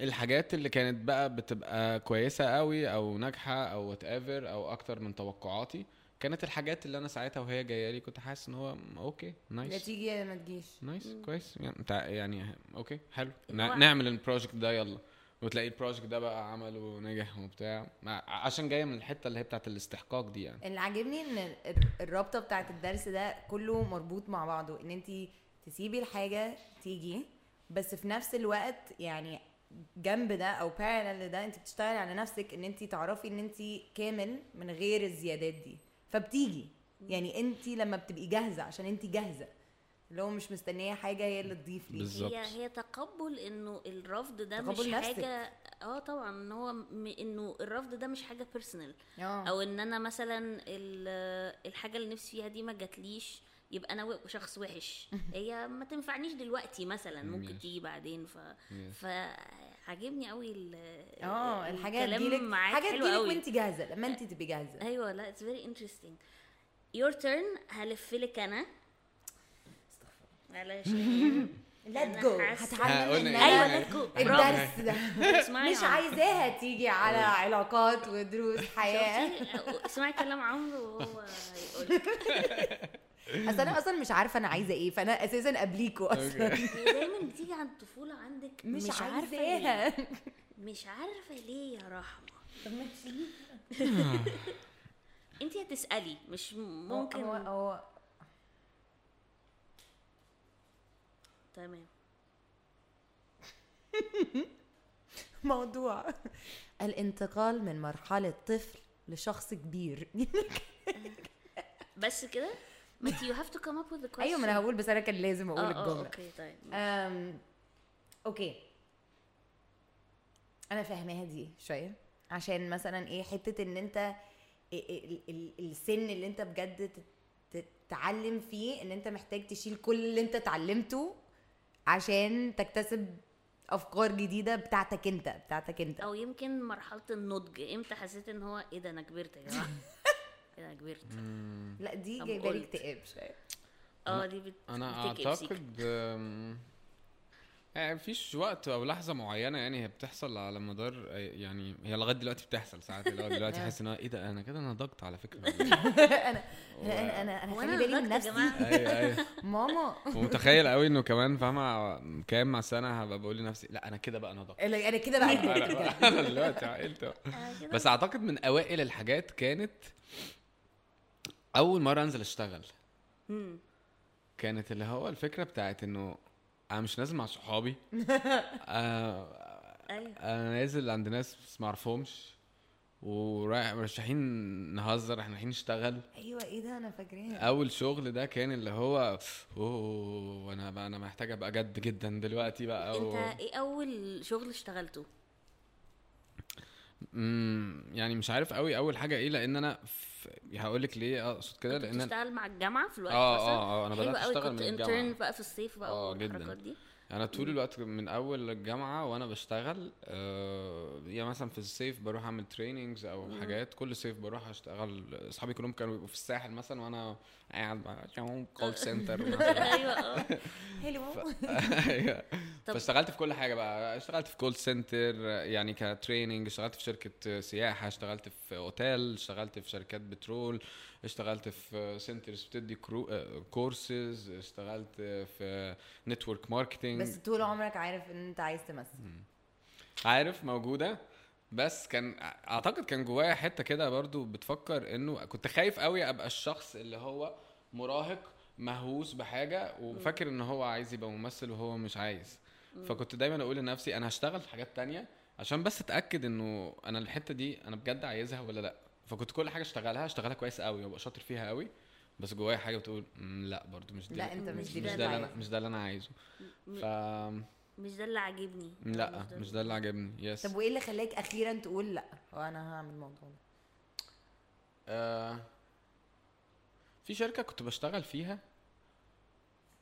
الحاجات اللي كانت بقى بتبقى كويسة قوي أو ناجحة أو whatever أو أكتر من توقعاتي كانت الحاجات اللي أنا ساعتها وهي جاية لي كنت حاسس إن هو okay يا nice تيجي يا ما تجيش. nice كويس. يعني يعني okay حلو. نعمل ال project ده يلا. وتلاقي ال project ده بقى عمل ونجح وبتاع. عشان جاية من الحتة اللي هي بتاعت الاستحقاق دي يعني. اللي عاجبني إن ال- الرابطة بتاعت الدرس ده كله مربوط مع بعضه إن انت تسيبي الحاجة تيجي بس في نفس الوقت يعني جنب ده أو parallel ده أنت بتشتغلي على نفسك إن أنت تعرفي إن أنت كامل من غير الزيادات دي. فبتيجي. يعني أنت لما بتبقي جاهزة عشان أنت جاهزة. اللي هو مش مستنية حاجة هي اللي تضيف لي بالظبط. هي هي تقبل إنه الرفض ده تقبل مش نفسك. حاجة آه طبعا. إن هو م... إنه الرفض ده مش حاجة بيرسونال آه. أو إن أنا مثلا ال- الحاجة اللي نفسي فيها دي ما جاتليش. يبقى أنا شخص وحش. هي ما تنفعنيش دلوقتي مثلا ممكن. تيجي بعدين. ف Yes. فعجبني قوي ال- آه حاجة حلو تجيلك قوي وانت جاهزة لما انت تبقي جاهزة. أيوه لا it's very interesting your turn هلف لك أنا. علشان ليت أنا جو هتعلم إن إيه؟ أيوه let go الدرس ده. مش. عايزاها تيجي على علاقات ودروس حياة؟ اسمعي كلام عمرو وهو هيقول اصل أنا أصلا مش عارفه أنا عايزه إيه فانا أساسا قبليكوا أصلا. هي دايما بتيجي عند الطفوله عندك مش, عارفة ليه. عايزاها مش عارفة ليه يا رحمة. طب ما. انت هتسألي مش ممكن. هو, هو تمام. موضوع. الانتقال من مرحلة طفل لشخص كبير. بس كده؟ But you have to come up with the question أيوه ما أنا هقول بس أنا كان لازم أقول آه آه الجملة. أوكي طيب أم، أوكي. أنا فاهماها دي شوية. عشان مثلا إيه حتة إن أنت ال- ال- ال- السن اللي أنت بجد تت- تتعلم فيه إن أنت محتاج تشيل كل اللي أنت اتعلمته عشان تكتسب أفكار جديدة بتاعتك أنت بتاعتك أنت. أو يمكن مرحلة النضج. إمتى حسيت إن هو إيه ده أنا كبرت يا جماعة؟ أنا كبرت. لا دي جايبه لي. اكتئاب. شوية آه دي بت... أنا. أعتقد يعني مفيش وقت أو لحظة معينة يعني هي بتحصل على مدار يعني هي لغاية دلوقتي بتحصل ساعات اللي هو دلوقتي آه. أحس إن هو إيه ده أنا كده نضجت على فكرة. أنا أنا أنا أنا خلي أنا بالي من نفسي. أيوه أيوه. ماما. ومتخيل قوي إنه كمان فاهمة كام مع سنه هبقى بقول لنفسي لا أنا كده بقى نضجت أنا أنا كده بقى أنا دلوقتي عقلت. كده بس أعتقد من أوائل الحاجات كانت أول مرة أنزل أشتغل. مم. كانت اللي هو الفكرة بتاعت إنه أنا مش نازل مع صحابي. آه، أيوه. أنا نازل عند ناس بس ما اعرفهمش ورايح مرشحين نهزر إحنا رايحين نشتغل. أيوه إيه ده؟ أنا فاكراها. أول شغل ده كان اللي هو أوه أنا بقى أنا محتاج أبقى جد جدا دلوقتي بقى و... أنت إيه أول شغل اشتغلته؟ مم، يعني مش عارف قوي أول حاجة إيه لأن أنا. هقول لك ليه أقصد كده لأن. بتشتغل مع الجامعة في الوقت آه؟ آه آه أنا بدأت أشتغل من intern الجامعة بقى في الصيف بقى آه، والحركات جداً. دي أنا طول الوقت من أول الجامعة وأنا بشتغل آه يا مثلا في الصيف بروح أعمل trainings أو حاجات كل صيف بروح أشتغل أصحابي كلهم كانوا بيبقوا في الساحل مثلا وأنا قاعد call center أيوه. طب- فاشتغلت في كل حاجة بقى اشتغلت في call center يعني ك training اشتغلت في شركه سياحه اشتغلت في اوتيل اشتغلت في شركات بترول اشتغلت في centers بتدي كورسز اشتغلت في network marketing بس طول عمرك عارف ان انت عايز تمثل عارف موجوده بس كان أعتقد كان جوايا حتة كده برضو بتفكر إنه كنت خايف قوي أبقى الشخص اللي هو مراهق مهووس بحاجة وفاكر إن هو عايز يبقى ممثل وهو مش عايز. فكنت دايما أقول لنفسي أنا هشتغل في حاجات تانية عشان بس أتأكد إنه أنا الحتة دي أنا بجد عايزها ولا لأ. فكنت كل حاجة أشتغلها أشتغلها كويس قوي وأبقى شاطر فيها قوي بس جوايا حاجة بتقول "مم، لأ برضو مش دي لأ أنت مش دي ده مش ده اللي. أنا مش ده اللي أنا عايزه. ف مش ده اللي عاجبني. لا مش ده اللي عجبني يس طب وإيه اللي خلاك أخيرا تقول لأ؟ هو أنا هعمل الموضوع ده. آه، في شركة كنت بشتغل فيها.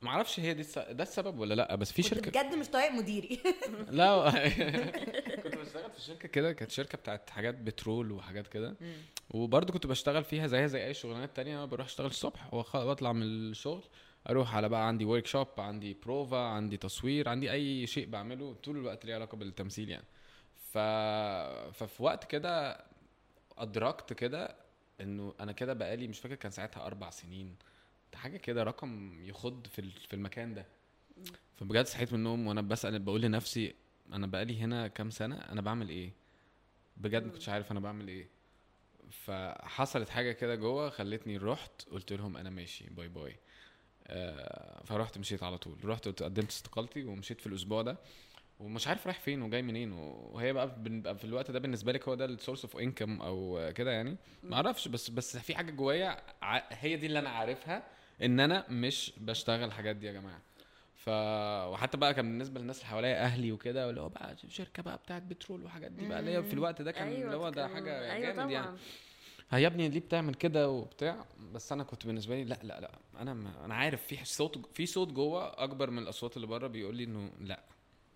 معرفش هي دي الس- ده السبب ولا لأ بس في كنت شركة بجد مش طايق مديري. لا. كنت بشتغل في شركة كده كانت شركة بتاعت حاجات بترول وحاجات كده. وبرضه كنت بشتغل فيها زيها زي أي شغلانات تانية بروح أشتغل الصبح وأطلع من الشغل. أروح على بقى عندي workshop عندي بروفا عندي تصوير عندي اي شيء بعمله طول الوقت ليه علاقة بالتمثيل يعني. ف... ففي وقت كده أدركت كده إنه أنا كده بقالي مش فاكر كان ساعتها أربع سنين. حاجة كده رقم يخض في في المكان ده. فبجد صحيت من النوم وأنا بسأل بقول لنفسي أنا بقالي هنا كام سنة أنا بعمل إيه؟ بجد ما كنتش عارف أنا بعمل إيه. فحصلت حاجة كده جوه خلتني رحت قلت لهم أنا ماشي bye bye. فرحت مشيت على طول. رحت قدمت استقالتي ومشيت في الأسبوع ده. ومش عارف رايح فين وجاي منين. وهي بقى بنبقى في الوقت ده بالنسبة لك هو ده ال source of income أو كده يعني. ما أعرفش بس بس في حاجة جوايا هي دي اللي أنا عارفها إن أنا مش بشتغل الحاجات دي يا جماعة. ف وحتى بقى كان بالنسبة للناس اللي حواليا أهلي وكده اللي هو بقى شركة بقى بتاعت بترول وحاجات دي بقى اللي هي في الوقت ده كان اللي هو ده حاجة أيوة جامد يعني. يا ابني ليه بتعمل كده وبتاع؟ بس أنا كنت بالنسبة لي لا لا لا أنا ما أنا عارف في صوت في صوت جوه أكبر من الأصوات اللي بره بيقول لي إنه لا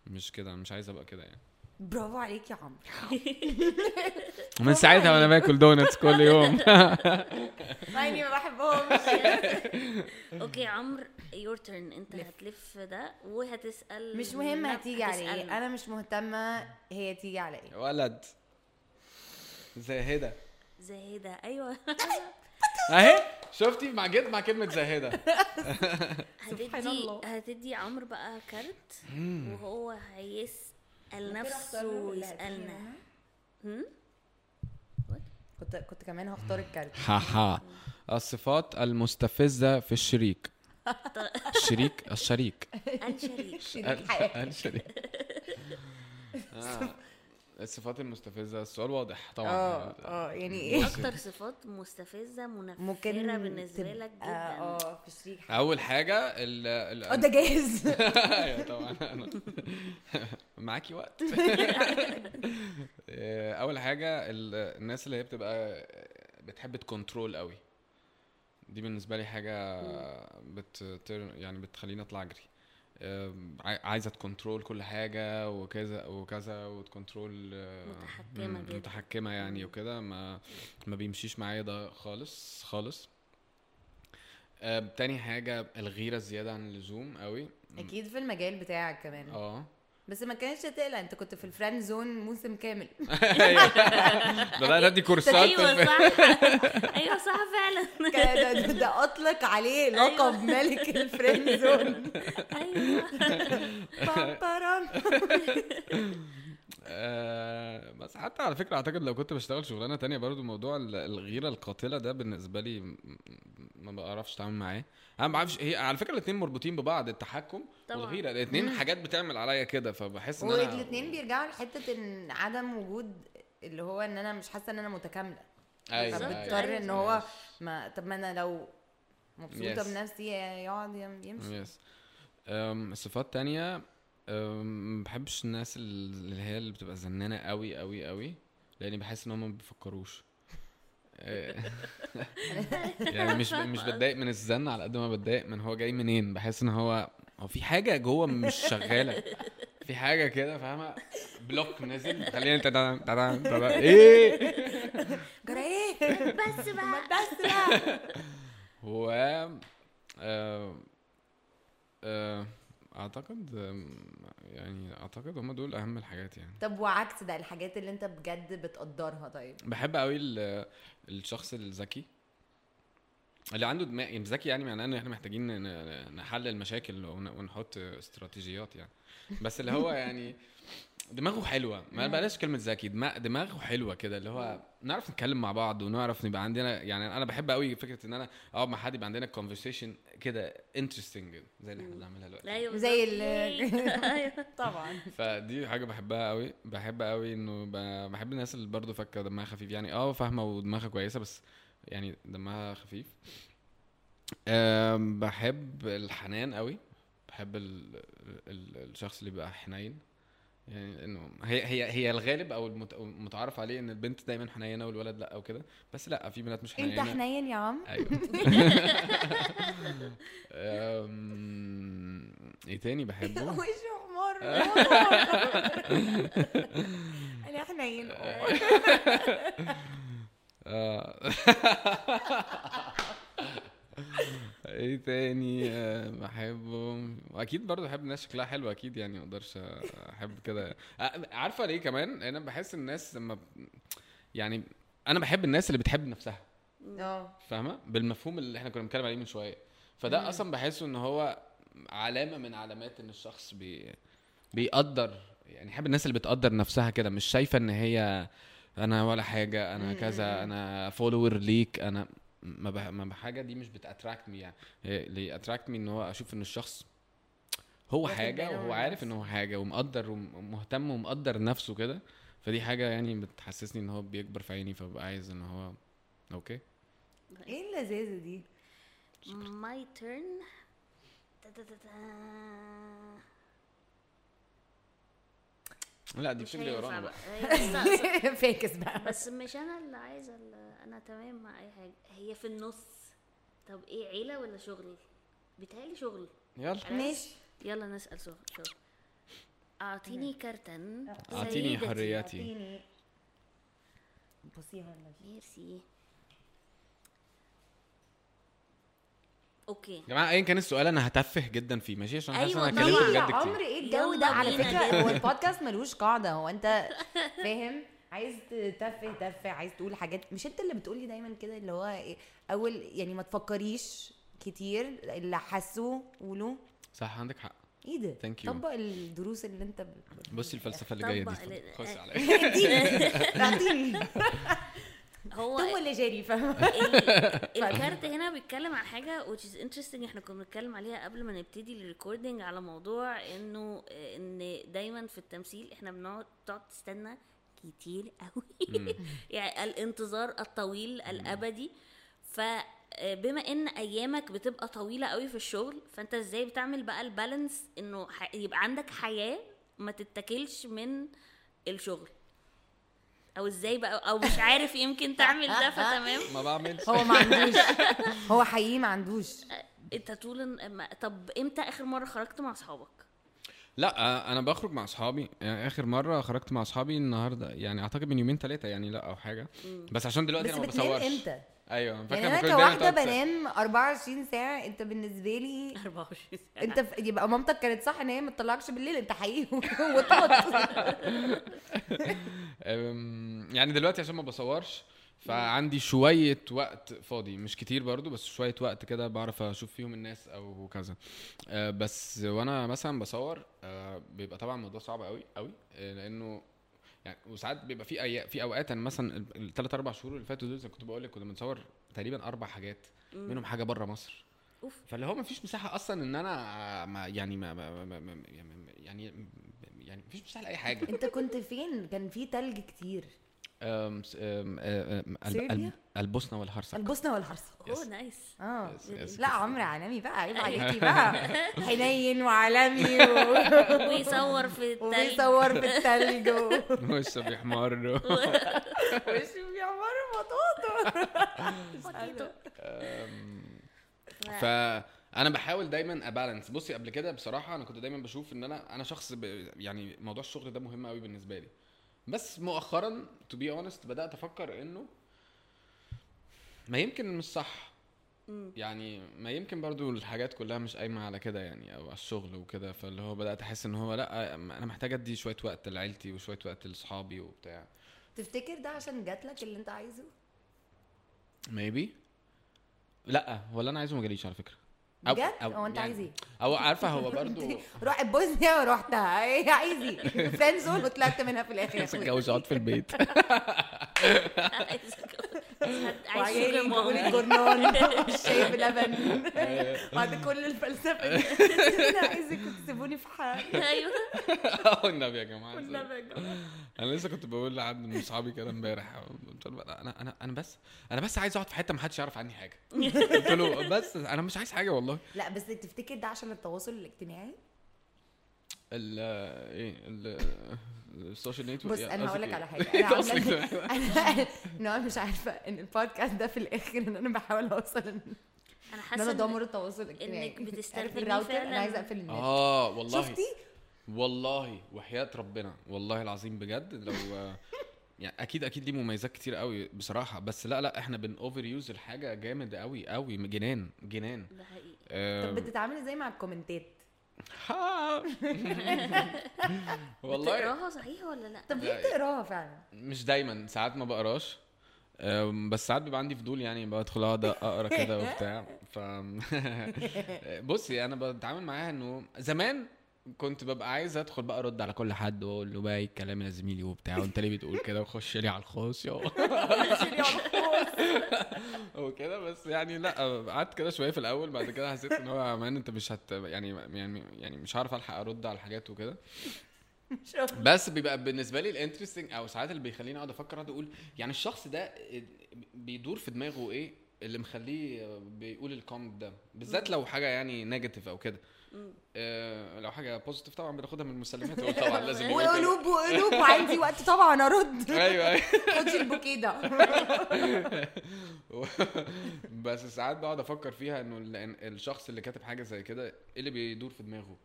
مش كده أنا مش عايز أبقى كده يعني. برافو عليك يا عمرو. ومن ساعتها وأنا باكل donuts كل يوم. مع اني ما بحبهمش okay عمرو your turn أنت هتلف ده وهتسأل مش مهم هتيجي على إيه. أنا مش مهتمة هي تيجي على إيه؟ ولد. زاهده زاهده أيوه. أهي شفتي؟ مع جد مع كلمة زاهده سبحان هتدي الله. هتدي عمرو بقى كارت وهو هيسأل نفسه ويسألنا. هم؟ كنت كنت كمان هختار الكارت. حاحا الصفات المستفزة في الشريك. الشريك الشريك. الشريك. شريك حياتي الشريك. آه. الصفات المستفزة السؤال واضح طبعا. آه آه يعني إيه؟ أكتر صفات مستفزة منفرة ممكن بالنسبة لك جدا؟ آه أول حاجة ال ال آه ده جاهز. أيوه طبعا. أنا- معاكي وقت. آه، أول حاجة ال- الناس اللي هي بتبقى بتحب ت control قوي. دي بالنسبة لي حاجة بت يعني بتخليني أطلع أجري. عايزة ت control كل حاجة وكذا وكذا وت control آه، متحكمة مم، جدا. متحكمة يعني وكده. ما ما بيمشيش معايا ده خالص خالص. تاني حاجة الغيرة الزياده عن اللزوم قوي. أكيد في المجال بتاعك كمان. آه. بس ما كانش تقلق انت كنت في ال friend zone موسم كامل. بدأت ادي كورسات أيوه صح. أيوه صح فعلا. ده, ده, ده أطلق عليه لقب ملك ال friend zone أيوه. آه، بس حتى على فكرة أعتقد لو كنت بشتغل شغلانة تانية برضو موضوع ال- الغيرة القاتلة ده بالنسبة لي ما بعرفش أتعامل معاه أنا ما بعرفش هي على فكرة الاثنين مربوطين ببعض التحكم طبعاً. والغيرة الاثنين حاجات بتعمل عليا كده فبحس إن أنا والاثنين بيرجعوا لحتة إن عدم وجود اللي هو إن أنا مش حاسة إن أنا متكاملة أيوه بالظبط. أيوة. فبضطر إن هو. ما طب ما أنا لو مبسوطة Yes. بنفسي يقعد يم- يمشي يس صفات تانية ما بحبش الناس اللي هي اللي بتبقى زنانة قوي قوي قوي لأني بحس إن هم ما بيفكروش. آه، يعني مش مش بتضايق من الزن على قد ما بتضايق من هو جاي منين. بحس إن هو هو في حاجة جوه مش شغالة. في حاجة كده فاهمة؟ بلوك نازل خلينا تدا تدا تدا إيه؟ جرى إيه؟ بس بقى. بس بقى. هو آه آه أعتقد يعني أعتقد هم دول أهم الحاجات يعني. طب وعكس ده الحاجات اللي أنت بجد بتقدرها طيب؟ بحب قوي ال- الشخص الذكي. اللي عنده دماغ يعني ذكي يعني معناه إن إحنا محتاجين نحلل مشاكل ون- ونحط استراتيجيات يعني. بس اللي هو يعني دماغه حلوة. ما بلاش كلمة ذكي. دماغ دماغه حلوة كده اللي هو نعرف نتكلم مع بعض ونعرف نبقى عندنا يعني أنا بحب قوي فكرة إن أنا أقعد مع حد يبقى عندنا كونفرسيشن كده انترستنج زي اللي إحنا بنعملها دلوقتي. أيوه زي أيوه طبعا. فدي حاجة بحبها قوي بحب قوي إنه ب- بحب الناس اللي برضه فاكرة دمها خفيف. يعني آه فاهمة ودماغها كويسة بس يعني دمها خفيف. بحب الحنان قوي بحب ال ال الشخص اللي بيبقى حنين. يعني إنه هي هي هي الغالب أو المتعارف عليه إن البنت دايما حنينة والولد لأ أو كده. بس لأ في بنات مش أنت حنينة. حنين يا عم. أيوه. إيه تاني بحبه؟ وشه حمار. أنا حنين. آه. إيه تاني؟ آه، بحبه واكيد برضه بحب الناس شكلها حلو أكيد يعني ما أقدرش احب كده. آه، عارفة ليه كمان؟ أنا بحس الناس لما يعني أنا بحب الناس اللي بتحب نفسها. آه. فاهمة؟ بالمفهوم اللي إحنا كنا بنتكلم عليه من شوية. فده أصلا بحسه إن هو علامة من علامات إن الشخص بي بيقدر يعني يحب الناس اللي بتقدر نفسها كده. مش شايفة إن هي أنا ولا حاجة أنا كذا أنا follower ليك أنا ما بح... ما حاجة دي مش بت attract me يعني. اللي attract me إن هو أشوف إن الشخص هو حاجة وهو عارف. إن هو حاجة ومقدر ومهتم ومقدر نفسه كده فدي حاجة يعني بتحسسني إن هو بيكبر في عيني فببقى عايز إن هو okay؟ إيه اللذاذة دي؟ my turn لا دي بتجري ورانا بقى. فكس بقى. بس مش أنا اللي عايزة أنا تمام مع أي حاجة. هي في النص. طب إيه عيلة ولا شغل؟ بيتهيألي شغل. يلا. ماشي. يلا نسأل شغل. شغل. أعطيني كارتا أعطيني. حياتي. أعطيني. بصيها ولا ميرسي. okay. يا جماعة ايا كان السؤال أنا هتفه جدا فيه ماشي؟ عشان حاسس أيوة أنا اتكلمت بجد كتير. إيه الجو ده؟ على فكرة جدا. هو البودكاست ملوش قاعدة. هو أنت فاهم؟ عايز تتفه تفه عايز تقول حاجات. مش أنت اللي بتقولي دايما كده اللي هو إيه؟ أول يعني ما تفكريش كتير اللي حاسه قوله صح عندك حق. إيه ده؟ Thank you. طبق الدروس اللي أنت ب- بصي الفلسفة اللي جاية دي. خش عليا اعطيني هو هو اللي جاري فاهم ال- الكارت هنا بيتكلم عن حاجة which is interesting. إحنا كنا بنتكلم عليها قبل ما نبتدي الريكوردينج على موضوع إنه إن دايما في التمثيل إحنا بنقعد تقعد تستنى كتير قوي. يعني الانتظار الطويل الأبدي. فبما إن أيامك بتبقى طويلة قوي في الشغل فأنت إزاي بتعمل بقى البالانس إنه يبقى عندك حياة ما تتاكلش من الشغل؟ أو إزاي بقى أو مش عارف يمكن تعمل ده فتمام؟ ما بعملش. هو ما عندوش. هو حقيقي ما عندوش. أنت طول طب إمتى آخر مرة خرجت مع أصحابك؟ لا آه، أنا بخرج مع أصحابي. يعني آخر مرة خرجت مع أصحابي النهارده يعني أعتقد من يومين ثلاثة يعني لا أو حاجة. بس عشان دلوقتي بس أنا ما بصورش. إمتى؟ أيوه فاكر يعني أنا كواحدة بنام 24 ساعة أنت بالنسبة لي 24 ساعة. أنت ف... يبقى مامتك كانت صح إن هي ما تطلعكش بالليل أنت حقيقي وطوط أم، يعني دلوقتي عشان ما بصورش فعندي شوية وقت فاضي. مش كتير برضو بس شوية وقت كده بعرف أشوف فيهم الناس أو كذا. أه، بس وأنا مثلا بصور أه، بيبقى طبعا الموضوع صعب قوي قوي لأنه يعني وساعات بيبقى في أي... في أوقات أنا مثلا الثلاث أربع شهور اللي فاتوا دول زي ما كنت بقول لك كنا بنصور تقريبا أربع حاجات منهم حاجة بره مصر. أوف. فاللي هو ما فيش مساحة أصلا إن أنا ما يعني ما ما ما ما يعني يعني مفيش مساحة لأي حاجة. أنت كنت فين؟ كان في تلج كتير. أم أم أم البوسنة والهرسك. البوسنة والهرسك. أوه نايس. آه. لا عمرو عالمي بقى. عيب عليكي بقى. حنين وعالمي و... ويصور في التلج. وبيصور في التلج. وشه بيحمر وشه بيحمر بطاطا. أم، فانا بحاول دايما أ balance. بصي قبل كده بصراحة أنا كنت دايما بشوف إن أنا أنا شخص ب... يعني موضوع الشغل ده مهم قوي بالنسبة لي. بس مؤخرا to be honest بدأت أفكر إنه ما يمكن مش صح. يعني ما يمكن برضو الحاجات كلها مش قايمة على كده يعني أو على الشغل وكده. فاللي هو بدأت أحس إن هو لأ أنا محتاج أدي شوية وقت لعيلتي وشوية وقت لأصحابي وبتاع. تفتكر ده عشان جاتلك اللي أنت عايزه؟ maybe لأ ولا أنا عايزه ما جاليش على فكرة. بجد؟ هو أنت عايز إيه؟ أو عارفة هو برضو روح بوسنيا ورحتها. إيه عايز إيه؟ friend zone وطلعت منها في الآخر. يا اخويا اتجوز اقعد في البيت. وعيالي شوجر يجيبوا لي ماما جورنال الشاي بلبن بعد كل الفلسفة. دي أنا عايزكم تسيبوني في حالي أيوه. آه النبي يا جماعة. والنبي يا جماعة. أنا لسه كنت بقول لحد من اصحابي كده امبارح. قلت له أنا أنا أنا بس أنا بس عايز أقعد في حتة ما حدش يعرف عني حاجة. قلت له بس أنا مش عايز حاجة والله. لا بس تفتكر ده عشان التواصل الاجتماعي؟ ال إيه ال ال social network بص أنا هقول لك على حاجة. أنا؟ أنا أنا مش عارفة إن البودكاست ده في الآخر إن أنا بحاول أوصل إن أنا إن أنا حاسة أدمر إن- التواصل الاجتماعي. إنك بتستخدميه عارف الراوتر. أنا عايزة أقفل النت. آه والله. شفتي؟ والله وحياة ربنا. والله العظيم بجد لو يعني أكيد أكيد ليه مميزات كتير قوي بصراحة. بس لا لا إحنا بن overuse الحاجة جامد قوي قوي جنان جنان. ده حقيقي. آه، طب بتتعامل إزاي مع ال comment ات. والله. بتقراها صحيح ولا لأ؟ طب ليه. بتقراها فعلا؟ مش دايما ساعات ما بقراش. بس ساعات بيبقى عندي فضول يعني بدخل أقعد أقرأ كده وبتاع. ف بصي أنا بتعامل معاها إنه زمان كنت ببقى عايز ادخل بقى ارد على كل حد واقول له بقى إيه الكلام يا زميلي وبتاع وانت ليه بتقول كده؟ وخش لي على الخاص يا وكده بس يعني لا قعدت كده شوية في الأول بعد كده حسيت إن هو مان أنت مش هت يعني يعني يعني مش هعرف ألحق أرد على الحاجات وكده. بس بيبقى بالنسبة لي ال interesting أو ساعات اللي بيخليني أقعد أفكر أقعد أقول يعني الشخص ده بيدور في دماغه إيه؟ اللي مخليه بيقول ال comment ده بالذات لو حاجة يعني negative أو كده. آه لو حاجة positive طبعا بناخدها من المسلمات طبعا لازم. وقلوب وقلوب وعندي وقت طبعا أرد. أيوه أيوه. خدي ال bouquet ده بس ساعات بقعد أفكر فيها إنه الشخص اللي كاتب حاجة زي كده إيه اللي بيدور في دماغه؟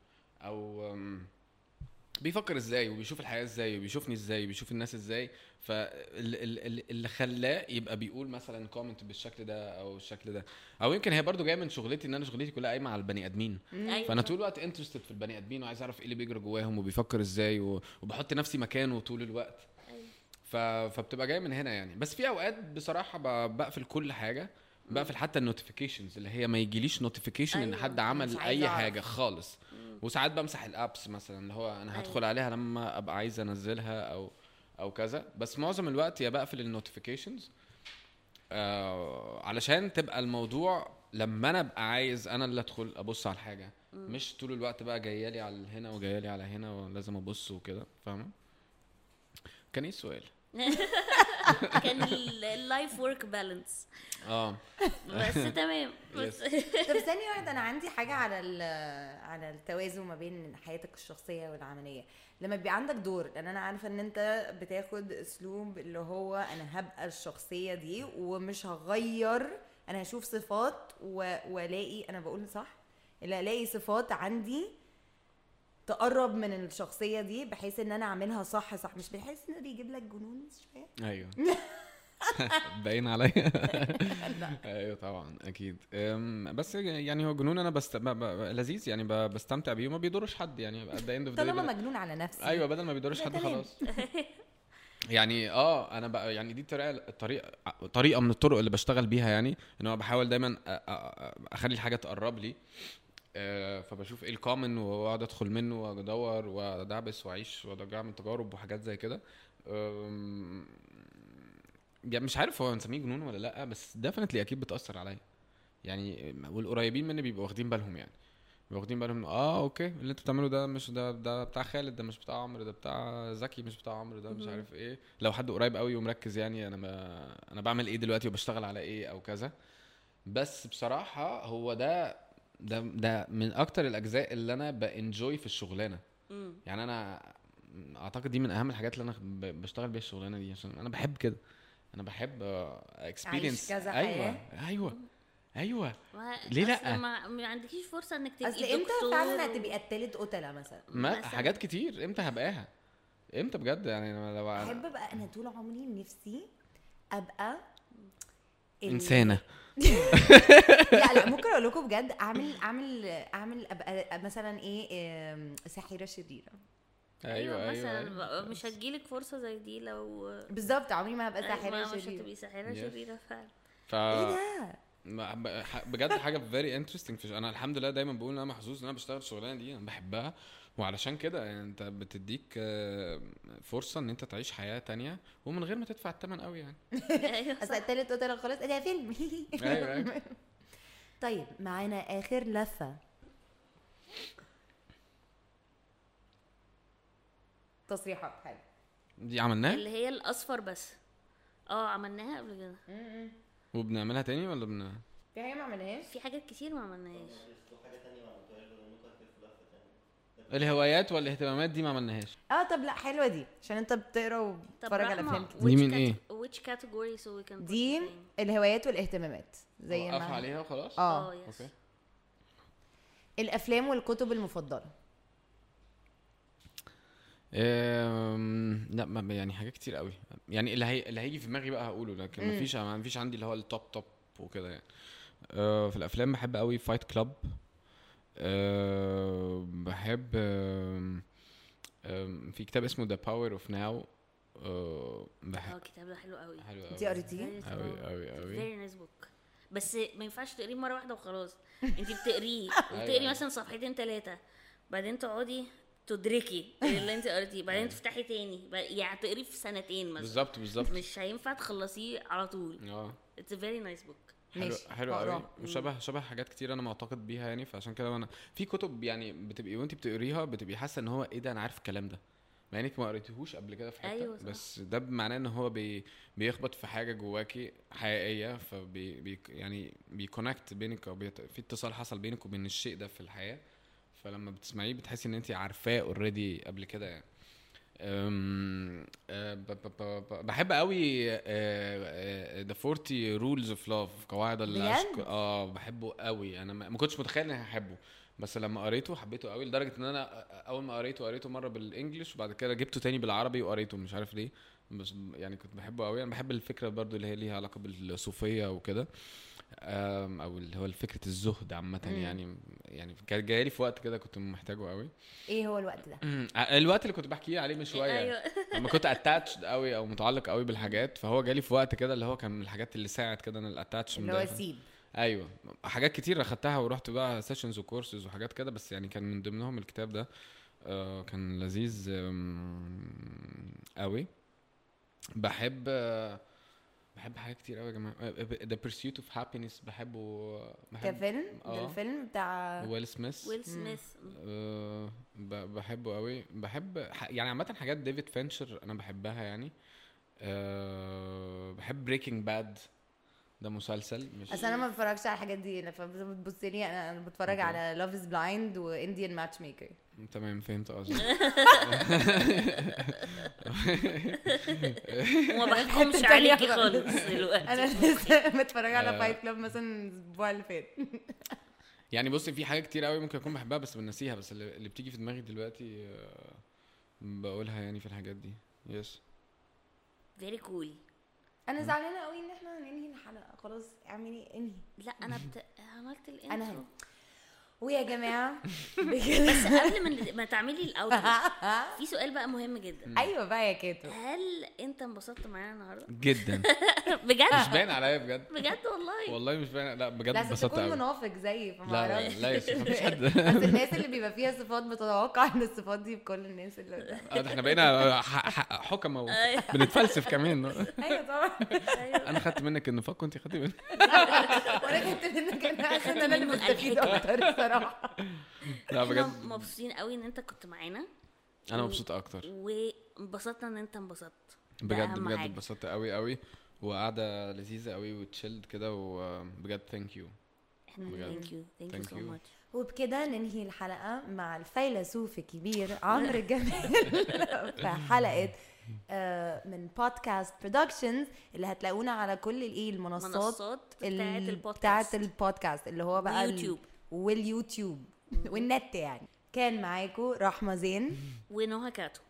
أو بيفكر إزاي وبيشوف الحياة إزاي وبيشوفني إزاي وبيشوف الناس إزاي. فاللي خلاه يبقى بيقول مثلا comment بالشكل ده أو الشكل ده. أو يمكن هي برضو جاية من شغلتي إن أنا شغلتي كلها قايمة على البني آدمين. أيوة. فأنا طول الوقت interested في البني آدمين وعايز أعرف إيه اللي بيجري جواهم وبيفكر إزاي وبحط نفسي مكانه طول الوقت. أيوة. فبتبقى جاية من هنا يعني. بس في أوقات بصراحة ب... بقفل كل حاجة بقفل حتى ال notifications اللي هي ما يجيليش notification إن أيوة، حد مش عمل أي. حاجة خالص. وساعات بمسح ال apps مثلا اللي هو أنا أيوة. هدخل عليها لما أبقى عايز أنزلها أو أو كذا. بس معظم الوقت يا بقفل ال notifications آه علشان تبقى الموضوع لما أنا أبقى عايز أنا اللي أدخل أبص على الحاجة. مش طول الوقت بقى جاية لي على هنا وجاية لي على هنا ولازم أبص وكده فاهمة؟ كان إيه السؤال؟ كان ال life work balance آه. بس تمام. بس. طب ثانية واحدة أنا عندي حاجة على ال- على التوازن ما بين حياتك الشخصية والعملية. لما بيبقى عندك دور لأن أنا عارفة إن أنت بتاخد أسلوب اللي هو أنا هبقى الشخصية دي ومش هغير أنا هشوف صفات و- وألاقي أنا بقول صح؟ اللي ألاقي صفات عندي تقرب من الشخصية دي بحيث إن أنا أعملها صح صح. مش بحيث إن ده بيجيب لك جنون شوية؟ أيوه. باين عليا. أيوه طبعا أكيد. بس يعني هو جنون أنا بست... ب... ب... لذيذ يعني ب... بستمتع بيه وما بيضرش حد يعني طالما مجنون على نفسي. أيوه بدل ما بيضرش حد. خلاص. يعني آه أنا بقى يعني دي الطريقة الطريقة طريقة من الطرق اللي بشتغل بيها يعني إن أنا بحاول دايما أخلي الحاجة تقرب لي. فبشوف إيه الكومن وأقعد أدخل منه وادور وأدعبس وأعيش واقعد اعمل تجارب وحاجات زي كده. يعني مش عارف هو نسميه جنون ولا لأ بس definitely أكيد بتأثر عليا. يعني والقريبين مني بيبقوا واخدين بالهم يعني. واخدين بالهم آه okay اللي انت بتعمله ده مش ده ده بتاع خالد ده مش بتاع عمرو ده بتاع زكي مش بتاع عمرو ده مش. عارف إيه. لو حد قريب قوي ومركز يعني أنا ما أنا بعمل إيه دلوقتي وبشتغل على إيه أو كذا. بس بصراحة هو ده ده ده من أكتر الأجزاء اللي أنا ب enjoy في الشغلانة. مم. يعني أنا أعتقد دي من أهم الحاجات اللي أنا ب- بشتغل بيها الشغلانة دي عشان أنا بحب كده. أنا بحب اكسبيرينس كذا أيوه حياة. أيوه أيوه. ليه لأ؟ ما, ما عندكيش فرصة إنك تبقي أصل إمتى فعلا و- هتبقي قتلت قتله مثلا؟ ما مثلاً. حاجات كتير. إمتى هبقاها؟ إمتى بجد؟ يعني أنا لو أحب بقى أنا طول عمري نفسي أبقى ال- إنسانة. لا لا ممكن أقول لكم بجد أعمل أعمل أعمل ابقى مثلا إيه ساحره شريرة. أيوه أيوه, مثلا أيوة. مش هتجيلك فرصة زي دي لو بالظبط عمري ما هبقى أيوة، ساحرة مش شريرة. هتبقي ساحرة. شريرة فعلا. ف إيه ده؟ بجد حاجة very interesting أنا الحمد لله دايما بقول إن أنا محظوظ إن أنا بشتغل الشغلانه دي أنا بحبها. وعلشان كده يعني انت بتديك آه، فرصة ان انت تعيش حياة تانية ومن غير ما تدفع الثمن قوي يعني. أيوه أصل قتلت قتله خلاص ده فيلم. أيوه أيوه. طيب معانا آخر لفة. تصريحات حلو. دي عملناها؟ اللي هي الأصفر بس. آه عملناها قبل كده. وبنعملها تاني ولا بن؟ في حاجة ما عملناهاش؟ في حاجات كتير ما عملناش الهوايات والاهتمامات دي ما عملناش آه طب لا حلوة دي عشان انت بتقرا وبتتفرج على كتير. دي which من إيه؟ which category so we can put دي? الهوايات والاهتمامات زي ما عليها وخلاص؟ آه. آه yes okay. الأفلام والكتب المفضلة. أم، لا ما يعني حاجات كتير قوي. يعني اللي هي اللي هيجي في دماغي بقى هقوله لكن مم. ما فيش ما فيش عندي اللي هو ال top top وكده يعني. أه، في الأفلام بحب قوي Fight Club بحب في كتاب اسمه The Power of Now آه بحب الكتاب ده حلو قوي. حلو انتي قوي. قريتيه قوي قوي قوي. very nice book بس ما ينفعش تقريه مرة واحدة وخلاص. انت بتقريه. أيوة. مثلا صفحتين ثلاثة بعدين تقعدي تدركي اللي انت قريتيه. بعدين تفتحي تاني. يعني تقريه في سنتين مثلا. بالظبط بالظبط. مش هينفع تخلصيه على طول. آه. it's very nice book حلو حلو. قوي. وشبه شبه حاجات كتير أنا معتقد بيها يعني فعشان كده أنا في كتب يعني بتبقي وانت بتقريها بتبقي حاسة إن هو إيه ده أنا عارف الكلام ده. مع إنك ما قريتيهوش قبل كده في حتة أيوة صح. بس ده معناه إن هو بي بيخبط في حاجة جواكي حقيقية فبي بي يعني بي connect بينك أو بيت في اتصال حصل بينك وبين الشيء ده في الحياة. فلما بتسمعيه بتحسي إن انت عارفاه already قبل كده يعني. بحب قوي The 40 Rules of Love قواعد العشق؟ آه بحبه قوي. أنا ما كنتش متخيل إني هحبه بس لما قريته حبيته قوي لدرجة إن أنا أول ما قريته قريته مرة بال English وبعد كده جبته تاني بالعربي وقريته مش عارف ليه. بس يعني كنت بحبه قوي. أنا بحب الفكرة برضو اللي هي ليها علاقة بالصوفية وكده. أم، أو اللي هو فكرة الزهد عامة. يعني يعني كان جاي في وقت كده كنت محتاجه قوي. إيه هو الوقت ده؟ الوقت اللي كنت بحكيه عليه من شوية. أيوه. لما كنت attached قوي أو متعلق قوي بالحاجات فهو جالي في وقت كده اللي هو كان من الحاجات اللي ساعد كده إن ال attachment اللي هو سيب أيوه. حاجات كتير أخدتها ورحت بقى sessions و courses وحاجات كده بس يعني كان من ضمنهم الكتاب ده. آه كان لذيذ قوي. بحب آه، بحب حاجات كتير قوي يا جماعة. The Pursuit of Happyness بحبه بحب كفيلم؟ ده آه. الفيلم بتاع ويل سميث ويل سميث أه ب- بحبه قوي بحب ح- يعني عامة حاجات ديفيد فينشر أنا بحبها يعني. أه بحب Breaking Bad ده مسلسل مش أصل أنا ما بتفرجش على الحاجات دي أنا فبتبص لي أنا أنا بتفرج okay. على Love Is Blind و Indian Matchmaker تمام فهمت قصدك. وما بحكمش عليكي خالص. دلوقتي. أنا لسه متفرجة على آه. Fight Club مثلا الأسبوع اللي فات. يعني بصي في حاجات كتير قوي ممكن أكون بحبها بس بنسيها بس اللي بتيجي في دماغي دلوقتي آه، بقولها يعني في الحاجات دي. yes very cool أنا زعلانة قوي إن إحنا هننهي الحلقة. خلاص اعملي انهي. لا أنا بت... عملت ال intro أنا ويا جماعة بس قبل ما ما تعملي ال outro في سؤال بقى مهم جدا. أيوه بقى يا كيتو. هل أنت انبسطت معانا النهارده؟ جدا. مش بجد باين عليا بجد. بجد والله؟ والله مش باين لا بجد لا بس اتبسطت قوي منافق زيي فما لا لا مفيش حد. بس الناس اللي بيبقى فيها صفات بتتوقع إن الصفات دي بكل الناس اللي آه، ده إحنا بقينا ح- ح- حكمة بنتفلسف كمان. أيوه طبعا. أنا خدت منك النفاق وانت خدتي مني. وأنا كنت منك أنا أنا اللي مستفيد. أكتر. الصراحه لا إحنا بجد. مبسوطين قوي ان انت كنت معانا. أنا مبسوط أكتر. وانبسطنا ان انت انبسطت. بجد بجد حاجة. اتبسطت قوي قوي. وقعدة لذيذة قوي و chilled كده وبجد thank you إحنا بجد. thank you thank you Thank so. much وبكده ننهي الحلقة مع الفيلسوف الكبير عمرو جمال. في حلقة آه، من بودكاست Productions اللي هتلاقونا على كل الإيه المنصات منصات بتاعت ال- البودكاست بتاعت البودكاست اللي هو بقى ويوتيوب. واليوتيوب والنت يعني. كان معاكم رحمة زين. ونهى كاتو.